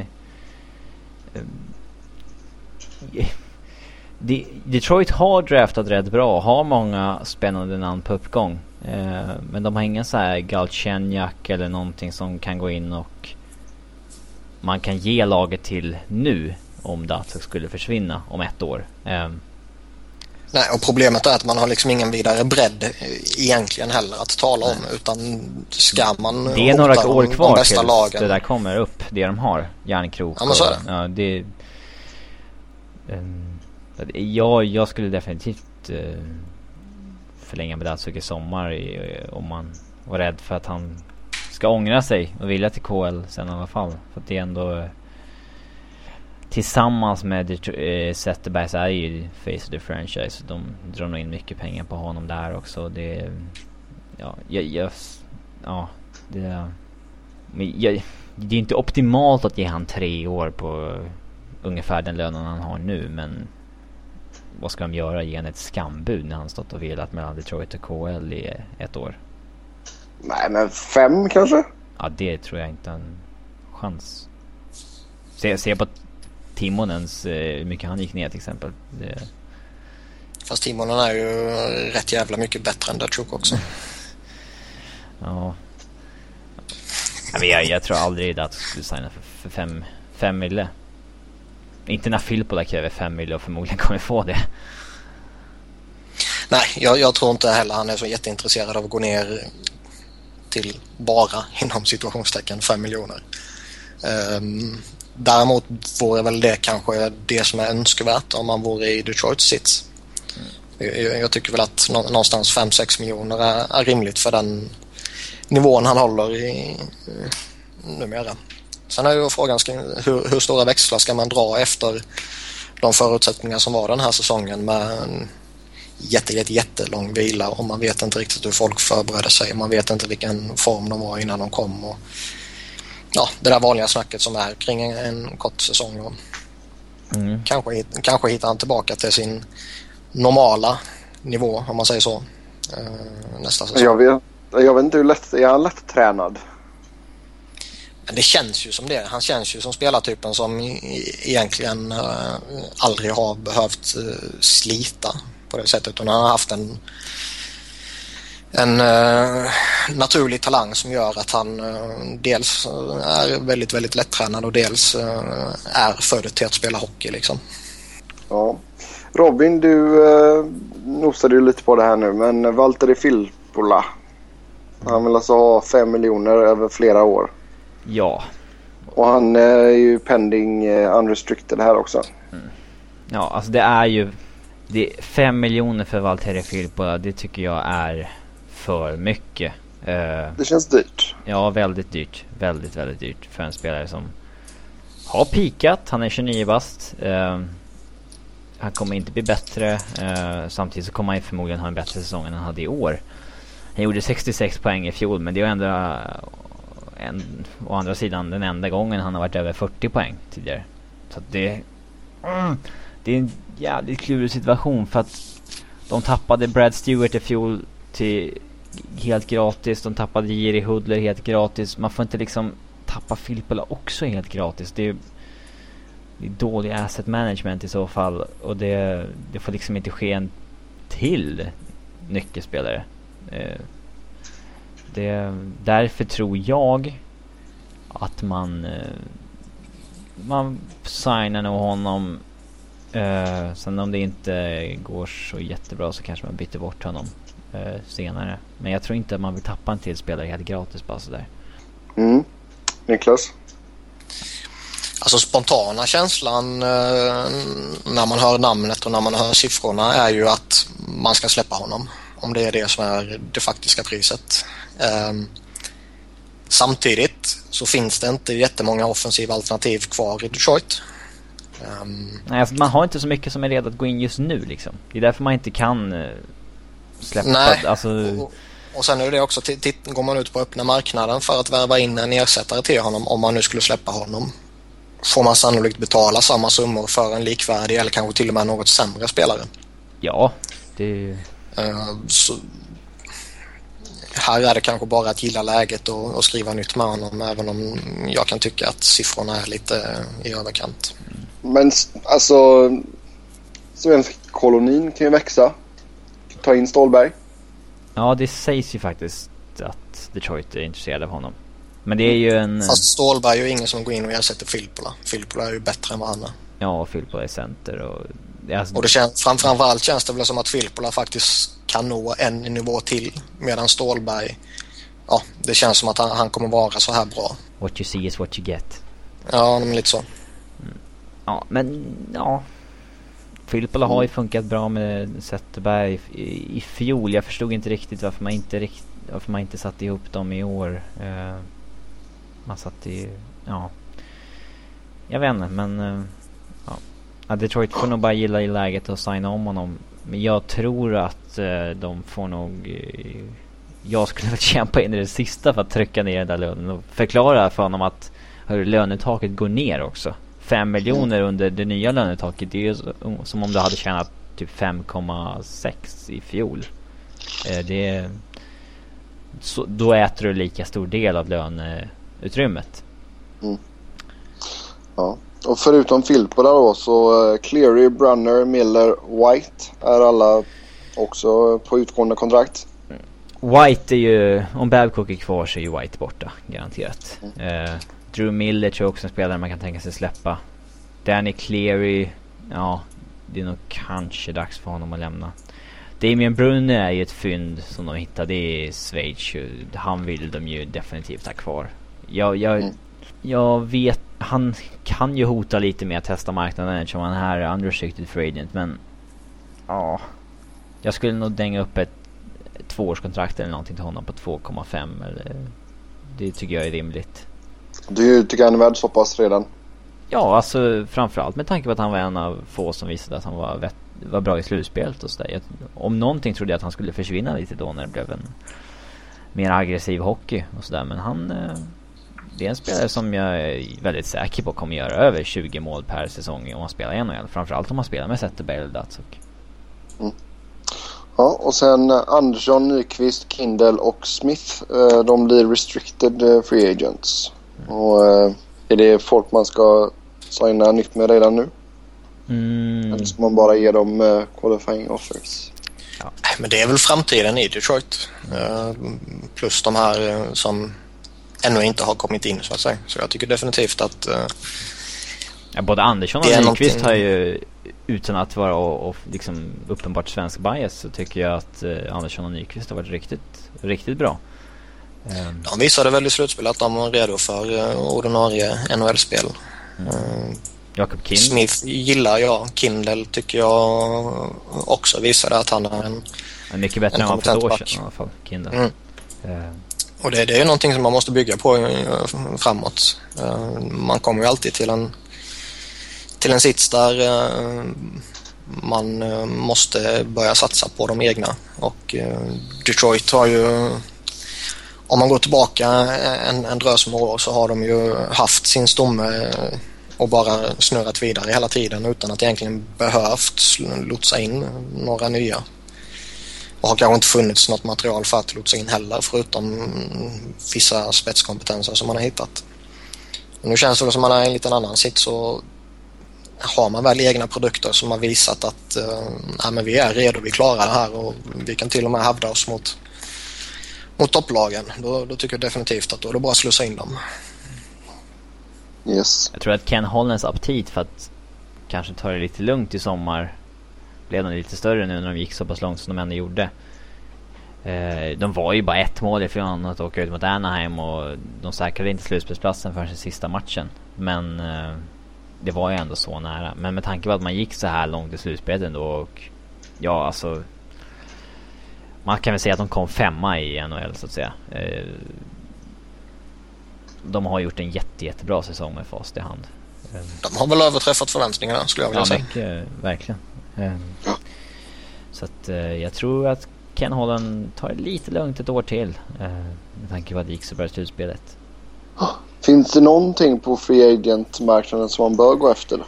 De, Detroit har draftat rätt bra. Har många spännande namn på uppgång. Eh, men de har ingen så här Galchenyuk eller någonting som kan gå in och man kan ge laget till nu om Datsuk skulle försvinna om ett år. Eh, Nej, och problemet är att man har liksom ingen vidare bredd egentligen heller att tala om. Utan ska man det är några de- år de kvar bästa tills lagen. det där kommer upp, det de har. Järnkrok Ja, men så är och- Ja, det... Um, jag, jag skulle definitivt eh, förlänga med Datsuk i sommar eh, om man var rädd för att han ska ångra sig och vilja till KL sen i alla fall. För att det är ändå... Eh, tillsammans med eh, Zetterberg så är det ju face of the franchise. De drar nog in mycket pengar på honom där också. Det... Ja, jag... jag ja, det... Men jag, det är inte optimalt att ge han tre år på ungefär den lönen han har nu men vad ska de göra? Ge ett skambud när han stått och velat mellan Detroit och KL i ett år? Nej, men fem kanske? Ja, det tror jag inte en chans. Se, se på Timonens, eh, hur mycket han gick ner till exempel. Det, Fast Timonen är ju rätt jävla mycket bättre än Datsjuk också. ja. Jag, vet, jag, jag tror aldrig att skulle signa för, för fem, fem mille. Inte när Filippola kräver fem mille och förmodligen kommer få det. Nej, jag, jag tror inte heller han är så jätteintresserad av att gå ner till bara inom situationstecken 5 miljoner. Um, däremot vore väl det kanske det som är önskvärt om man vore i Detroits sits. Jag, jag tycker väl att nå, någonstans 5-6 miljoner är, är rimligt för den nivån han håller i, eh, numera. Sen är ju frågan hur, hur stora växlar ska man dra efter de förutsättningar som var den här säsongen med en jätte, jätte, jättelång vila och man vet inte riktigt hur folk förbereder sig. Man vet inte vilken form de var innan de kom. Och, ja, det där vanliga snacket som är kring en, en kort säsong. Och mm. kanske, kanske hittar han tillbaka till sin normala nivå om man säger så. Eh, nästa säsong. Jag vet, jag vet inte hur lätt, är han lätt tränad? Men det känns ju som det. Han känns ju som spelartypen som egentligen eh, aldrig har behövt eh, slita på det sättet. Utan han har haft en, en eh, naturlig talang som gör att han dels är väldigt, väldigt lättränad och dels är född till att spela hockey liksom. Ja. Robin, du eh, nosade ju lite på det här nu men Valtteri Filppula. Han vill alltså ha 5 miljoner över flera år. Ja. Och han eh, är ju pending eh, unrestricted här också. Mm. Ja, alltså det är ju... Det 5 miljoner för Valtteri Filppula, det tycker jag är för mycket. Uh, det känns dyrt. Ja, väldigt dyrt. Väldigt, väldigt dyrt för en spelare som har pikat. Han är 29 bast. Han kommer inte bli bättre. Samtidigt så kommer han förmodligen ha en bättre säsong än han hade i år. Han gjorde 66 poäng i fjol men det är ändå en, å andra sidan den enda gången han har varit över 40 poäng tidigare. Så att det... Mm, det är en jävligt klurig situation för att de tappade Brad Stewart i fjol till helt gratis. De tappade Jiri Hudler helt gratis. Man får inte liksom tappa Filppula också helt gratis. Det är, det är dålig asset management i så fall. Och det, det får liksom inte ske en till nyckelspelare. Eh, det, därför tror jag att man eh, man signar nog honom. Eh, sen om det inte går så jättebra så kanske man byter bort honom eh, senare. Men jag tror inte att man vill tappa en till spelare helt gratis bara sådär. Mm. Niklas? Alltså spontana känslan eh, när man hör namnet och när man hör siffrorna är ju att man ska släppa honom. Om det är det som är det faktiska priset. Um, samtidigt så finns det inte jättemånga offensiva alternativ kvar i Detroit. Um, Nej, alltså man har inte så mycket som är redo att gå in just nu liksom. Det är därför man inte kan uh, släppa. Nej, alltså... och, och sen är det också, går man ut på öppna marknaden för att värva in en ersättare till honom om man nu skulle släppa honom får man sannolikt betala samma summor för en likvärdig eller kanske till och med något sämre spelare. Ja, det... Uh, så, här är det kanske bara att gilla läget och, och, skriva nytt med honom även om jag kan tycka att siffrorna är lite i överkant. Men alltså Svensk-kolonin kan ju växa. Ta in Stålberg. Ja, det sägs ju faktiskt att Detroit är intresserade av honom. Men det är ju en... Fast Stålberg är ju ingen som går in och ersätter Filppula. Filppula är ju bättre än vad han är. Ja, Filppula är center och... Alltså... Och det känns, framförallt känns det väl som att Filppula faktiskt kan nå en nivå till. Medan Stålberg, ja, det känns som att han, han kommer vara så här bra. What you see is what you get. Ja, men lite så. Mm. Ja, men ja. Filppula har ju funkat bra med Zetterberg i, i fjol. Jag förstod inte riktigt varför man inte, rikt, varför man inte satte ihop dem i år. Uh, man satt i, ja. Jag vet inte men... Uh, ja. Detroit får nog bara gilla i läget och signa om honom. Men jag tror att uh, de får nog... Uh, jag skulle väl kämpa in i det sista för att trycka ner den där lönen och förklara för honom att hur lönetaket går ner också. 5 miljoner under det nya lönetaket, det är ju oh, som om du hade tjänat typ 5,6 i fjol. Eh, det så, då äter du lika stor del av löneutrymmet. Mm. Ja. Och förutom Filppula då så uh, Cleary, Brunner, Miller, White är alla också på utgående kontrakt. White är ju, om Babcock är kvar så är ju White borta, garanterat. Mm. Uh, Drew Miller tror jag också är en spelare man kan tänka sig släppa. Danny Cleary, ja, det är nog kanske dags för honom att lämna. Damien Brunner är ju ett fynd som de hittade i Schweiz. Han vill de ju definitivt ha kvar. Jag, jag, mm. Jag vet, han kan ju hota lite med att testa marknaden eftersom han är unrestricted free agent men... Ja. Jag skulle nog dänga upp ett, ett tvåårskontrakt eller någonting till honom på 2,5 eller... Det tycker jag är rimligt. Du tycker han är värd så pass redan? Ja, alltså framförallt med tanke på att han var en av få som visade att han var, vet, var bra i slutspelet och sådär. Om någonting trodde jag att han skulle försvinna lite då när det blev en mer aggressiv hockey och sådär. Men han... Eh, det är en spelare som jag är väldigt säker på kommer göra över 20 mål per säsong om han spelar i NHL. Framförallt om han spelar med Zetterberg eller Datsuk. Mm. Ja, och sen eh, Andersson, Nyqvist, Kindle och Smith. Eh, de blir restricted free agents. Mm. Och är det folk man ska signa nytt med redan nu? Mm. Eller ska man bara ge dem qualifying offers? Ja. Men det är väl framtiden i Detroit. Mm. Plus de här som ännu inte har kommit in så att säga. Så jag tycker definitivt att... Uh, ja, både Andersson och Nyqvist någonting... har ju utan att vara och, och liksom uppenbart svensk bias så tycker jag att uh, Andersson och Nyqvist har varit riktigt, riktigt bra. Um. De visade väl i slutspel att de var redo för uh, ordinarie NHL-spel. Mm. Uh, Jakob Kind. Smith gillar jag. Kindle tycker jag också visade att han är en en mycket bättre än vad för ett år sedan i alla fall. Kindle. Mm. Och det, det är någonting som man måste bygga på eh, framåt. Eh, man kommer ju alltid till en, till en sits där eh, man måste börja satsa på de egna. Och Detroit har ju, om man går tillbaka en, en drös med år så har de ju haft sin stomme och bara snurrat vidare hela tiden utan att egentligen behövt lotsa in några nya. Och har kanske inte funnits något material för att lotsa in heller förutom vissa spetskompetenser som man har hittat. Och nu känns det som att man är i en liten annan sits och har man väl egna produkter som har visat att ja, men vi är redo, vi klarar det här och vi kan till och med hävda oss mot, mot topplagen. Då, då tycker jag definitivt att då är det bara att slussa in dem. Yes. Jag tror att Ken Hollands aptit för att kanske ta det lite lugnt i sommar blev de lite större nu när de gick så pass långt som de ändå gjorde. Eh, de var ju bara ett mål ifrån att åka ut mot Anaheim och de säkrade inte slutspelsplatsen förrän sista matchen. Men eh, det var ju ändå så nära. Men med tanke på att man gick så här långt i slutspelet ändå och ja alltså man kan väl säga att de kom femma i NHL så att säga. Eh, de har gjort en jätte, jättebra säsong med fast i hand. De har väl överträffat förväntningarna skulle jag vilja ja, säga. Mycket, verkligen. Ehm, så att eh, jag tror att Ken Holland tar det lite lugnt ett år till. Eh, med tanke på att det gick så bra i slutspelet. Finns det någonting på free agent-marknaden som man bör gå efter?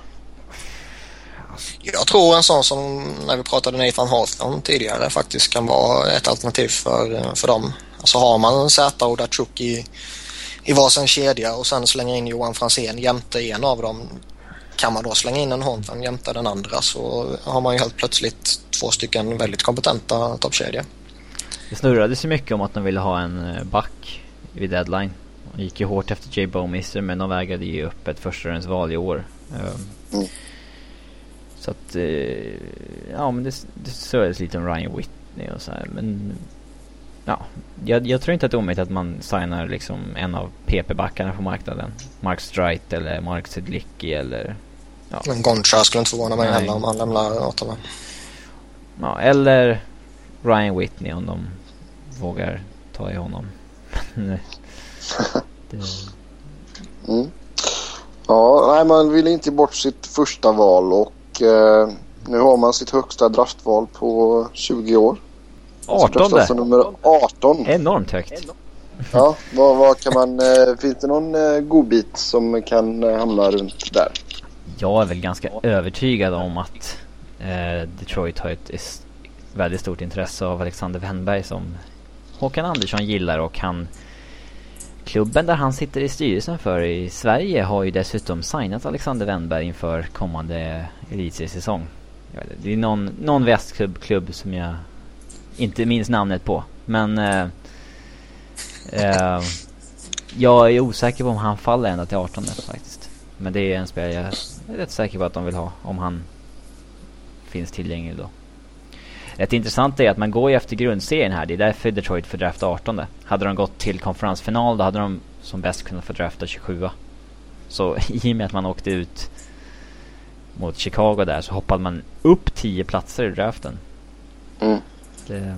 Jag tror en sån som när vi pratade Nathan Hawthorne tidigare faktiskt kan vara ett alternativ för, eh, för dem. Alltså har man Zäta och Datsjuk i, i varsin kedja och sen slänger in Johan Franzén jämte en av dem kan man då slänga in en Hontan jämte den andra så har man ju helt plötsligt två stycken väldigt kompetenta toppkedjor. Det snurrades ju mycket om att de ville ha en eh, back vid deadline. De gick ju hårt efter Jay Bowmister men de vägrade ge upp ett förstahundsval i år. Ehm, mm. Så att, eh, ja men det, det surrades lite om Ryan Whitney och så här, men Ja, jag, jag, tror inte att det är omöjligt att man signar liksom en av PP-backarna på marknaden. Mark Strite eller Mark Sedlicki eller... Ja. Men Goncha skulle inte förvåna mig heller om han lämnar Ottawa. Ja, eller Ryan Whitney om de vågar ta i honom. det... mm. Ja, nej, man vill inte bort sitt första val och eh, nu har man sitt högsta draftval på 20 år. 18? nummer 18. Enormt högt. Ja, vad, vad kan man... Eh, finns det någon eh, godbit som kan eh, hamna runt där? Jag är väl ganska övertygad om att eh, Detroit har ett, ett väldigt stort intresse av Alexander Wennberg som Håkan Andersson gillar och han Klubben där han sitter i styrelsen för i Sverige har ju dessutom signat Alexander Wennberg inför kommande elitseriesäsong. Det är någon, någon västklubb som jag inte minns namnet på. Men eh, eh, jag är osäker på om han faller ända till 18 faktiskt. Men det är en spelare jag är rätt säker på att de vill ha. Om han finns tillgänglig då. Rätt intressant är att man går ju efter grundserien här. Det är därför Detroit får drafta 18. Hade de gått till konferensfinal då hade de som bäst kunnat få drafta 27. Så i och med att man åkte ut mot Chicago där så hoppade man upp 10 platser i draften. Mm. Det,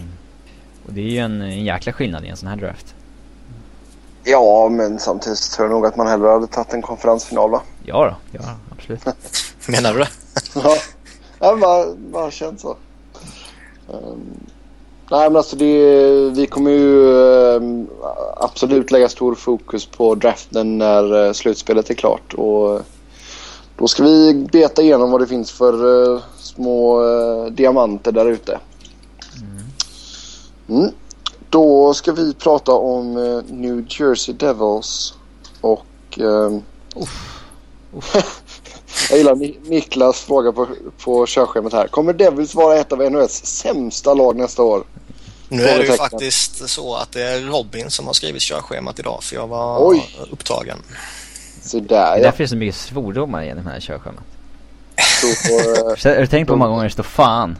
och det är ju en, en jäkla skillnad i en sån här draft. Ja, men samtidigt tror jag nog att man hellre hade tagit en konferensfinal va? Ja då, ja absolut. Menar du det? Ja, ja bara, bara känt så. Um, nej men alltså det, vi kommer ju um, absolut lägga stor fokus på draften när uh, slutspelet är klart. Och då ska vi beta igenom vad det finns för uh, små uh, diamanter där ute. Mm. Då ska vi prata om uh, New Jersey Devils och... Um, jag gillar Ni- Niklas fråga på, på körschemat här. Kommer Devils vara ett av NHLs sämsta lag nästa år? Nu är det ju faktiskt så att det är Robin som har skrivit körschemat idag för jag var Oj. upptagen. Så där Det är ja. därför det är så mycket svordomar i den här körschemat. Eh, Så Har du tänkt på hur många gånger det står fan?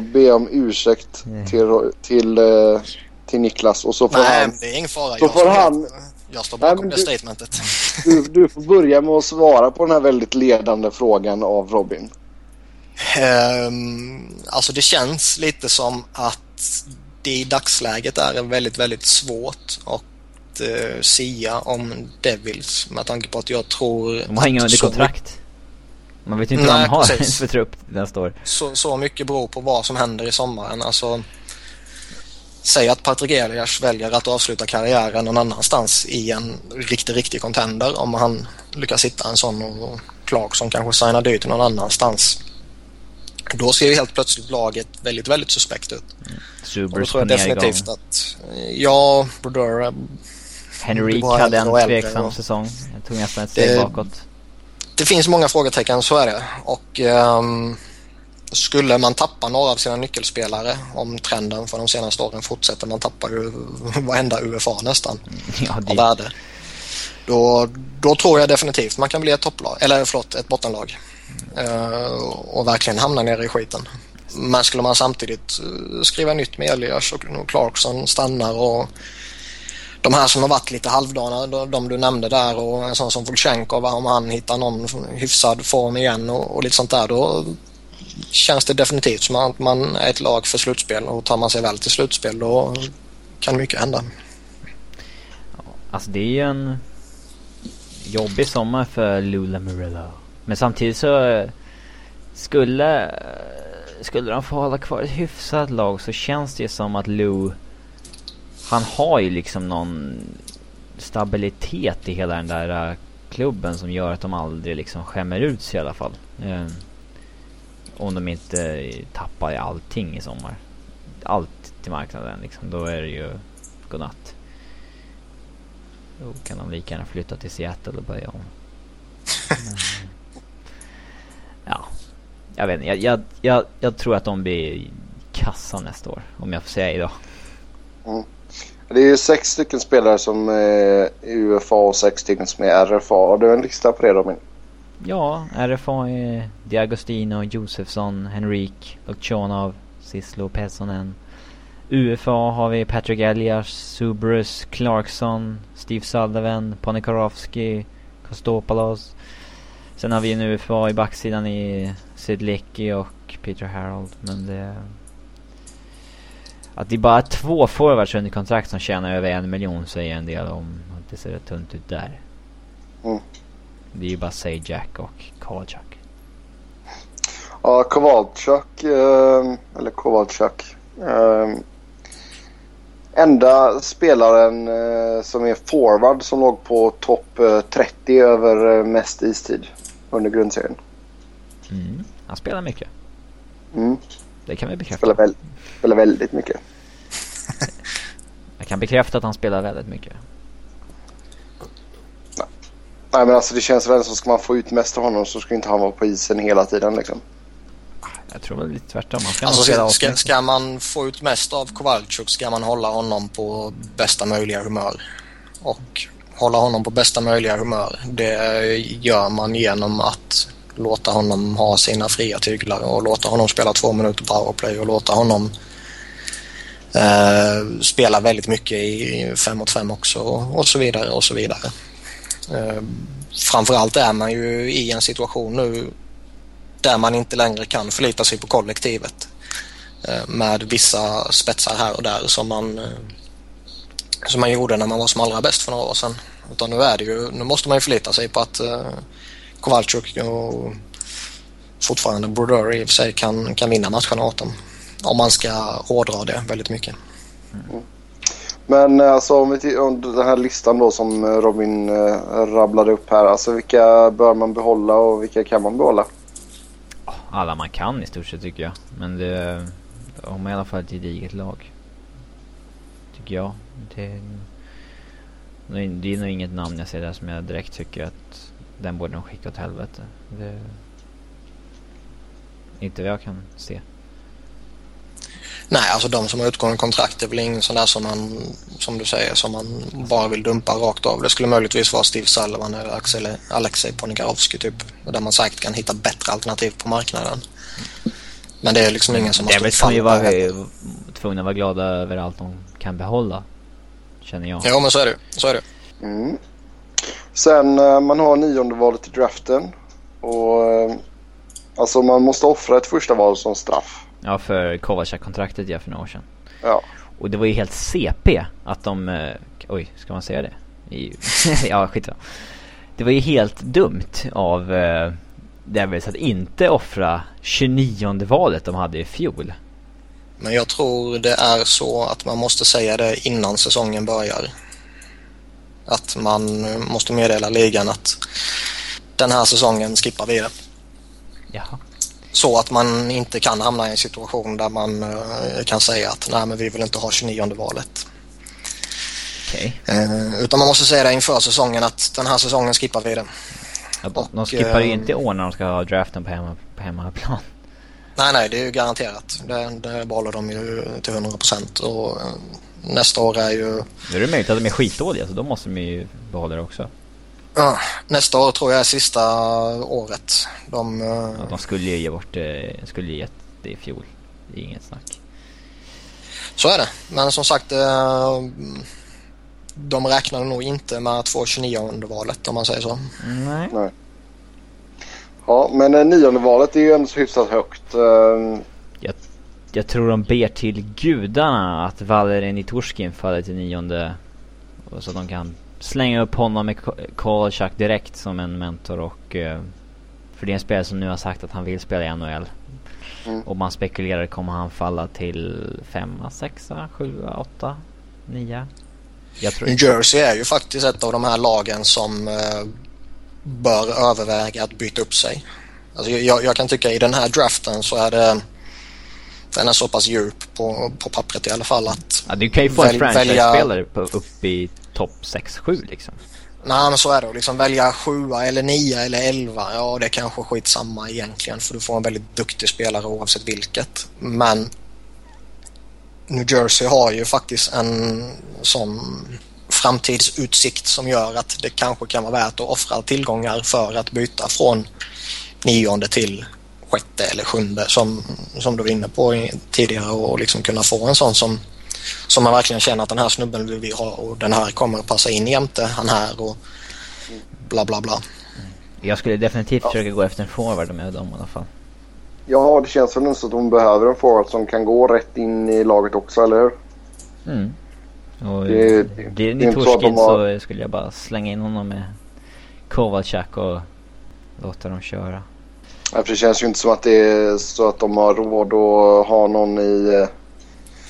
Ber jag om ursäkt Nej. till, till, eh, till Niklas och så får Nej, han... det är ingen fara. Så Jag får han- jag står bakom det du- statementet. Du, du får börja med att svara på den här väldigt ledande frågan av Robin. Ehm, alltså det känns lite som att det i dagsläget är väldigt, väldigt svårt att uh, sia om Devils med tanke på att jag tror De har ingen att under så kontrakt. Man vet ju inte vad Nej, de har precis. för trupp nästa år. så, så mycket beror på vad som händer i sommaren. Alltså, säg att Patrik Elias väljer att avsluta karriären någon annanstans i en riktig, riktig contender om han lyckas hitta en sån och Clarkson kanske signar dyrt någon annanstans. Då ser ju helt plötsligt laget väldigt, väldigt suspekt ut. Och då tror jag definitivt att, eh, ja, Brodeur, Henrik Det var hade en tveksam säsong. Jag tog nästan ett steg Det- bakåt. Det finns många frågetecken, så är det. Och ehm, skulle man tappa några av sina nyckelspelare om trenden för de senaste åren fortsätter, man tappar ju varenda UFA nästan Ja, av det, värde. Då, då tror jag definitivt man kan bli ett topplag, eller förlåt, ett bottenlag. Eh, och verkligen hamna nere i skiten. Men skulle man samtidigt eh, skriva nytt med Elias och Clarkson stannar och de här som har varit lite halvdana, de, de du nämnde där och en sån som Volchenkov, om han hittar någon hyfsad form igen och, och lite sånt där då känns det definitivt som att man är ett lag för slutspel och tar man sig väl till slutspel då kan mycket hända. alltså det är ju en jobbig sommar för Lula Murillo. Men samtidigt så skulle, skulle de få hålla kvar ett hyfsat lag så känns det ju som att Lou han har ju liksom någon stabilitet i hela den där uh, klubben som gör att de aldrig liksom skämmer ut sig i alla fall. Uh, om de inte uh, tappar allting i sommar. Allt till marknaden liksom. Då är det ju godnatt. Då kan de lika gärna flytta till Seattle och börja om. Men, ja, jag vet inte. Jag, jag, jag, jag tror att de blir kassa nästa år. Om jag får säga idag. Det är ju sex stycken spelare som eh, är UFA och sex stycken som är RFA. Har du en lista på det Robin? Ja, RFA är Diagostino, Josefsson, Henrik, Loktionov, Sislo, Pessonen. UFA har vi Patrick Elias, Subrus, Clarkson, Steve Sullivan, Ponikarovski, Kostopalos. Sen har vi en UFA i backsidan i Sidlecki och Peter Harold. Men det... Att det är bara två forwards under kontrakt som tjänar över en miljon säger en del om att det ser rätt tunt ut där. Mm. Det är ju bara Sajak och Kowalczak. Ja, Kowalczak, eh, eller Kowalczak. Eh, enda spelaren eh, som är forward som låg på topp eh, 30 över eh, mest istid under grundserien. Mm. Han spelar mycket. Mm. Det kan vi bekräfta. Spelar, väl, spelar väldigt mycket. Jag kan bekräfta att han spelar väldigt mycket. Nej men alltså det känns väl som ska man få ut mest av honom så ska inte han vara på isen hela tiden liksom. Jag tror väl lite tvärtom. Han ska Alltså, ska, ska man få ut mest av Kowalczuk ska man hålla honom på bästa möjliga humör. Och hålla honom på bästa möjliga humör det gör man genom att låta honom ha sina fria tyglar och låta honom spela två minuter powerplay och låta honom eh, spelar väldigt mycket i 5 mot 5 också och, och så vidare och så vidare. Eh, framförallt är man ju i en situation nu där man inte längre kan förlita sig på kollektivet eh, med vissa spetsar här och där som man eh, som man gjorde när man var som allra bäst för några år sedan. Utan nu är det ju, nu måste man ju förlita sig på att eh, Kowalczyk och fortfarande Brodeur i och för sig kan, kan vinna matcherna åt dem. Om man ska hårdra det väldigt mycket. Mm. Men alltså om, vi, om den här listan då som Robin äh, rabblade upp här. Alltså vilka bör man behålla och vilka kan man behålla? Alla man kan i stort sett tycker jag. Men det har man i alla fall ett gediget lag. Tycker jag. Det, det är nog inget namn jag ser där som jag direkt tycker att den borde de skicka åt helvete. Det, inte vad jag kan se. Nej, alltså de som har utgående kontrakt är väl ingen sån där som man, som du säger, som man bara vill dumpa rakt av. Det skulle möjligtvis vara Steve Sullivan eller Axel, Alexej Ponigarovsky typ. Där man säkert kan hitta bättre alternativ på marknaden. Men det är liksom ingen som har stått fall. Det är väl vara tvungna att vara glada över allt de kan behålla. Känner jag. Ja, men så är det. Så är det. Mm. Sen eh, man har nionde valet i draften. Och eh, alltså man måste offra ett första val som straff. Ja, för Kovacak-kontraktet ja, för några år sedan. Ja. Och det var ju helt CP att de... Eh, oj, ska man säga det? ja, skit. Det var ju helt dumt av eh, Devils att inte offra 29 valet de hade i fjol. Men jag tror det är så att man måste säga det innan säsongen börjar. Att man måste meddela ligan att den här säsongen skippar vi det. Jaha. Så att man inte kan hamna i en situation där man uh, kan säga att nej men vi vill inte ha 29 valet. Okay. Uh, utan man måste säga det inför säsongen att den här säsongen skippar vi det. Ja, de, de skippar ju uh, inte år när de ska ha draften på, hemma, på hemmaplan. Nej, nej, det är ju garanterat. Det, det behåller de ju till 100 procent. Och nästa år är ju... Nu är det möjligt att de är skitdåliga, så då måste de ju behålla det också. Ja, nästa år tror jag är sista året. De, ja, de skulle ju ge bort det, skulle ge det i fjol. Det är inget snack. Så är det. Men som sagt, eh, de räknade nog inte med att få 29 under valet om man säger så. Nej. Nej. Ja, men eh, nionde valet är ju ändå så hyfsat högt. Eh, jag, jag tror de ber till gudarna att Valeri Nitorskin faller till nionde. Så att de kan slänga upp honom med Kolchak direkt som en mentor och... Uh, för det är en spelare som nu har sagt att han vill spela i NHL. Mm. Och man spekulerar kommer han falla till femma, sexa, sjua, åtta, nia. New Jersey är ju faktiskt ett av de här lagen som uh, bör överväga att byta upp sig. Alltså jag, jag, kan tycka i den här draften så är det den är så pass djup på, på pappret i alla fall att... Ja, du kan ju få en franchise-spelare upp i topp 6-7 liksom. Nej men så är det. Liksom välja 7 eller 9 eller 11. Ja det är kanske skitsamma egentligen för du får en väldigt duktig spelare oavsett vilket. Men New Jersey har ju faktiskt en sån framtidsutsikt som gör att det kanske kan vara värt att offra tillgångar för att byta från nionde till sjätte eller sjunde som, som du var inne på tidigare och liksom kunna få en sån som, som man verkligen känner att den här snubben vill vi ha och den här kommer att passa in jämte han här och bla bla bla. Jag skulle definitivt ja. försöka gå efter en forward med dem i alla fall. Ja, det känns väl så att de behöver en forward som kan gå rätt in i laget också, eller hur? Mm. Och det, det, blir det Nitorskin har... så skulle jag bara slänga in honom med Kovalchak och låta dem köra. Ja, för det känns ju inte som att det är så att de har råd att ha någon i...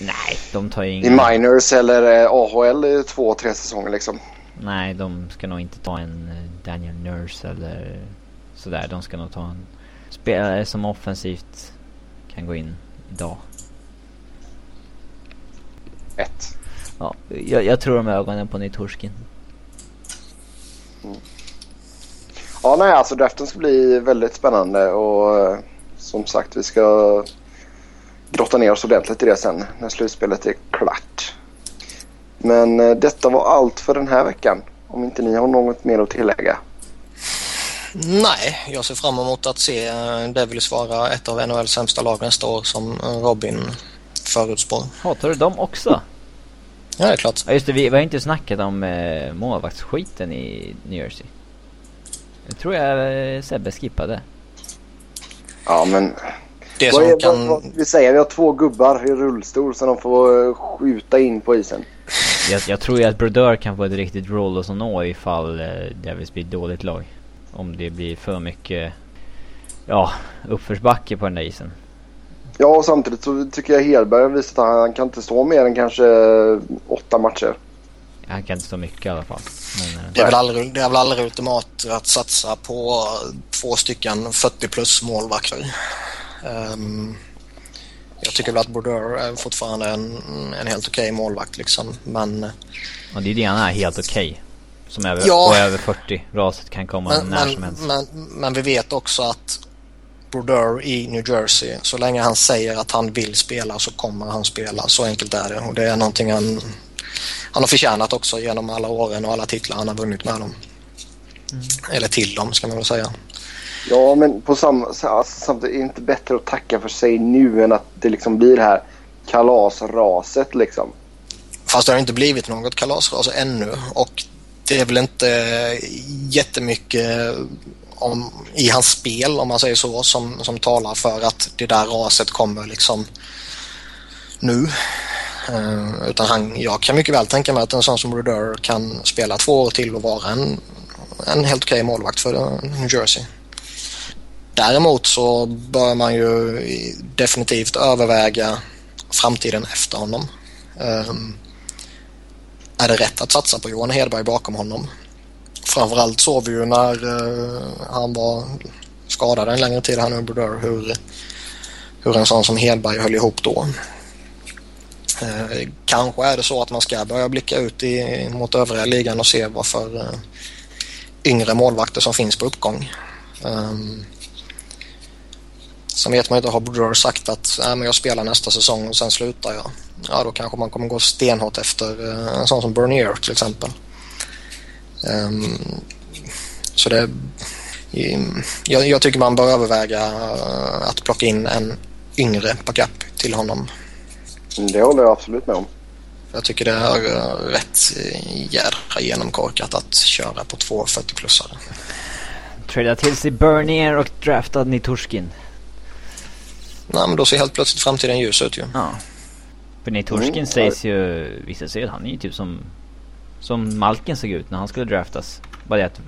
Nej, de tar ju ingen... I minors eller eh, AHL i två, tre säsonger liksom. Nej, de ska nog inte ta en eh, Daniel Nurse eller sådär. De ska nog ta en spelare som offensivt kan gå in idag. Ett. Ja, jag, jag tror de ögonen på Nitorskin. Mm. Ja, nej, alltså draften ska bli väldigt spännande och eh, som sagt vi ska grotta ner oss ordentligt i det sen när slutspelet är klart. Men eh, detta var allt för den här veckan. Om inte ni har något mer att tillägga. Nej, jag ser fram emot att se eh, Devils vara ett av NHLs sämsta lag nästa år som Robin förutspår. Hatar du dem också? Ja, det är klart. Ja, just det, vi, vi har inte snackat om eh, målvaktsskiten i New Jersey. Det tror jag eh, Sebbe skippade. Ja, men... Det som kan... Vad, vad, vi säger vi har två gubbar i rullstol som de får eh, skjuta in på isen. jag, jag tror ju att Brodeur kan få ett riktigt roll och nå ifall eh, Devils blir ett dåligt lag. Om det blir för mycket, ja, uppförsbacke på den där isen. Ja, och samtidigt så tycker jag Hedberg har visat att han kan inte stå mer än kanske åtta matcher. Han kan inte stå mycket i alla fall. Men, eh, Det är, väl aldrig, det är väl aldrig ultimat att satsa på två stycken 40 plus målvakter. Ehm, jag tycker väl att Brodeur är fortfarande en, en helt okej målvakt liksom. Men, och det är det han är, helt okej. Som över, Ja. och över 40. Raset kan komma men, när men, som helst. men, men vi vet också att Brodeur i New Jersey, så länge han säger att han vill spela så kommer han spela. Så enkelt är det. Och det är någonting han, han har förtjänat också genom alla åren och alla titlar han har vunnit med dem. Eller till dem ska man väl säga. Ja, men på sam, alltså, samtidigt är det inte bättre att tacka för sig nu än att det liksom blir det här kalasraset liksom. Fast det har inte blivit något kalasras ännu och det är väl inte jättemycket om, i hans spel om man säger så som, som talar för att det där raset kommer liksom nu. Uh, utan han, jag kan mycket väl tänka mig att en sån som Rudeur kan spela två år till och vara en, en helt okej målvakt för New Jersey. Däremot så bör man ju definitivt överväga framtiden efter honom. Um, är det rätt att satsa på Johan Hedberg bakom honom? Framförallt såg vi ju när uh, han var skadad en längre tid han nu, hur, hur en sån som Hedberg höll ihop då. Uh, kanske är det så att man ska börja blicka ut i, mot övriga ligan och se vad för uh, yngre målvakter som finns på uppgång. Um, Sen vet man inte, har Brodeur sagt att äh, men jag spelar nästa säsong och sen slutar jag. Ja, då kanske man kommer gå stenhårt efter uh, en sån som Bernier till exempel. Um, så det... Um, jag, jag, tycker man bör överväga uh, att plocka in en yngre backup till honom. Det håller jag absolut med om. Jag tycker det är uh, rätt jädra genomkorkat att köra på två 40-plussare. Trada till sig Bernier och draftad Niturskin. Nej, men då ser helt plötsligt framtiden ljus ut ju. Ja. För Niturskin Mm, sägs ju, vissa säger att han är ju typ som, som Malkin såg ut när han skulle draftas. Bara det att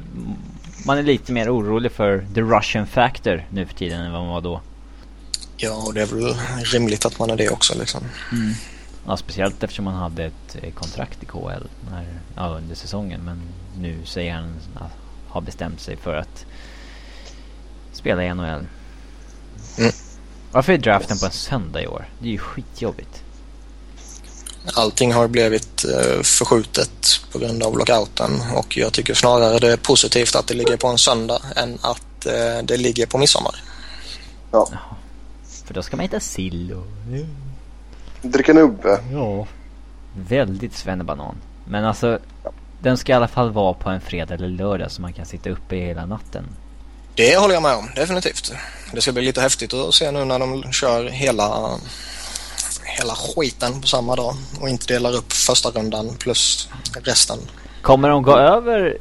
man är lite mer orolig för the Russian factor nu för tiden än vad man var då. Ja, och det är väl rimligt att man är det också liksom. Mm. Ja, speciellt eftersom han hade ett eh, kontrakt i KL när, ja, under säsongen. Men nu säger han att har bestämt sig för att spela i NHL. Mm. Varför är draften på en söndag i år? Det är ju skitjobbigt. Allting har blivit eh, förskjutet på grund av lockouten och jag tycker snarare det är positivt att det ligger på en söndag än att eh, det ligger på midsommar. Ja. För då ska man äta sill och... Dricka nubbe. Ja. Väldigt svennebanan. Men alltså, den ska i alla fall vara på en fredag eller lördag så man kan sitta uppe hela natten. Det håller jag med om, definitivt. Det ska bli lite häftigt att se nu när de kör hela, hela skiten på samma dag och inte delar upp första rundan plus resten. Kommer de gå över,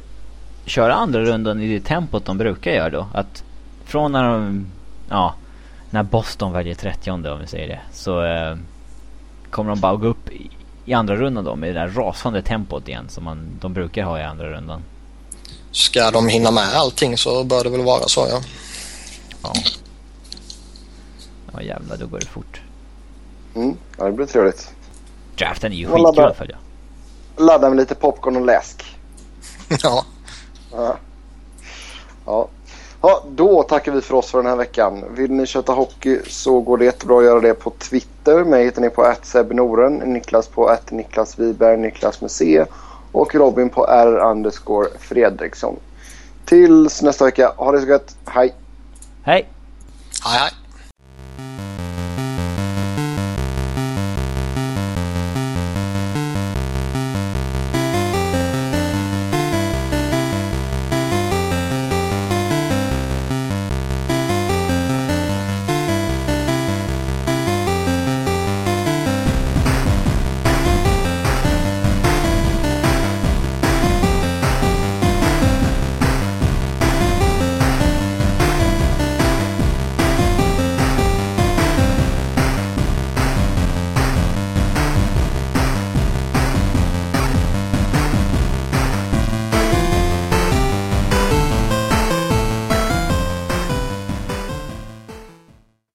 köra andra rundan i det tempot de brukar göra då? Att från när de, ja, när Boston väljer 30 om vi säger det, så eh, kommer de bara gå upp i, i andra rundan då med det där rasande tempot igen som man, de brukar ha i andra rundan. Ska de hinna med allting så bör det väl vara så ja. Ja. Ja jävlar, då går det fort. Mm, ja, det blir trevligt. Draften är ju skitkul bara. att följa. Ladda med lite popcorn och läsk. ja. Ja. Ja. ja, då tackar vi för oss för den här veckan. Vill ni köta hockey så går det jättebra att göra det på Twitter. Mig hittar ni på @sebnoren, Niklas på Niklas Wiberg, Niklas med C och Robin på R underscore Fredriksson. Tills nästa vecka, ha det så gött. Hej! Hej! Hej hej.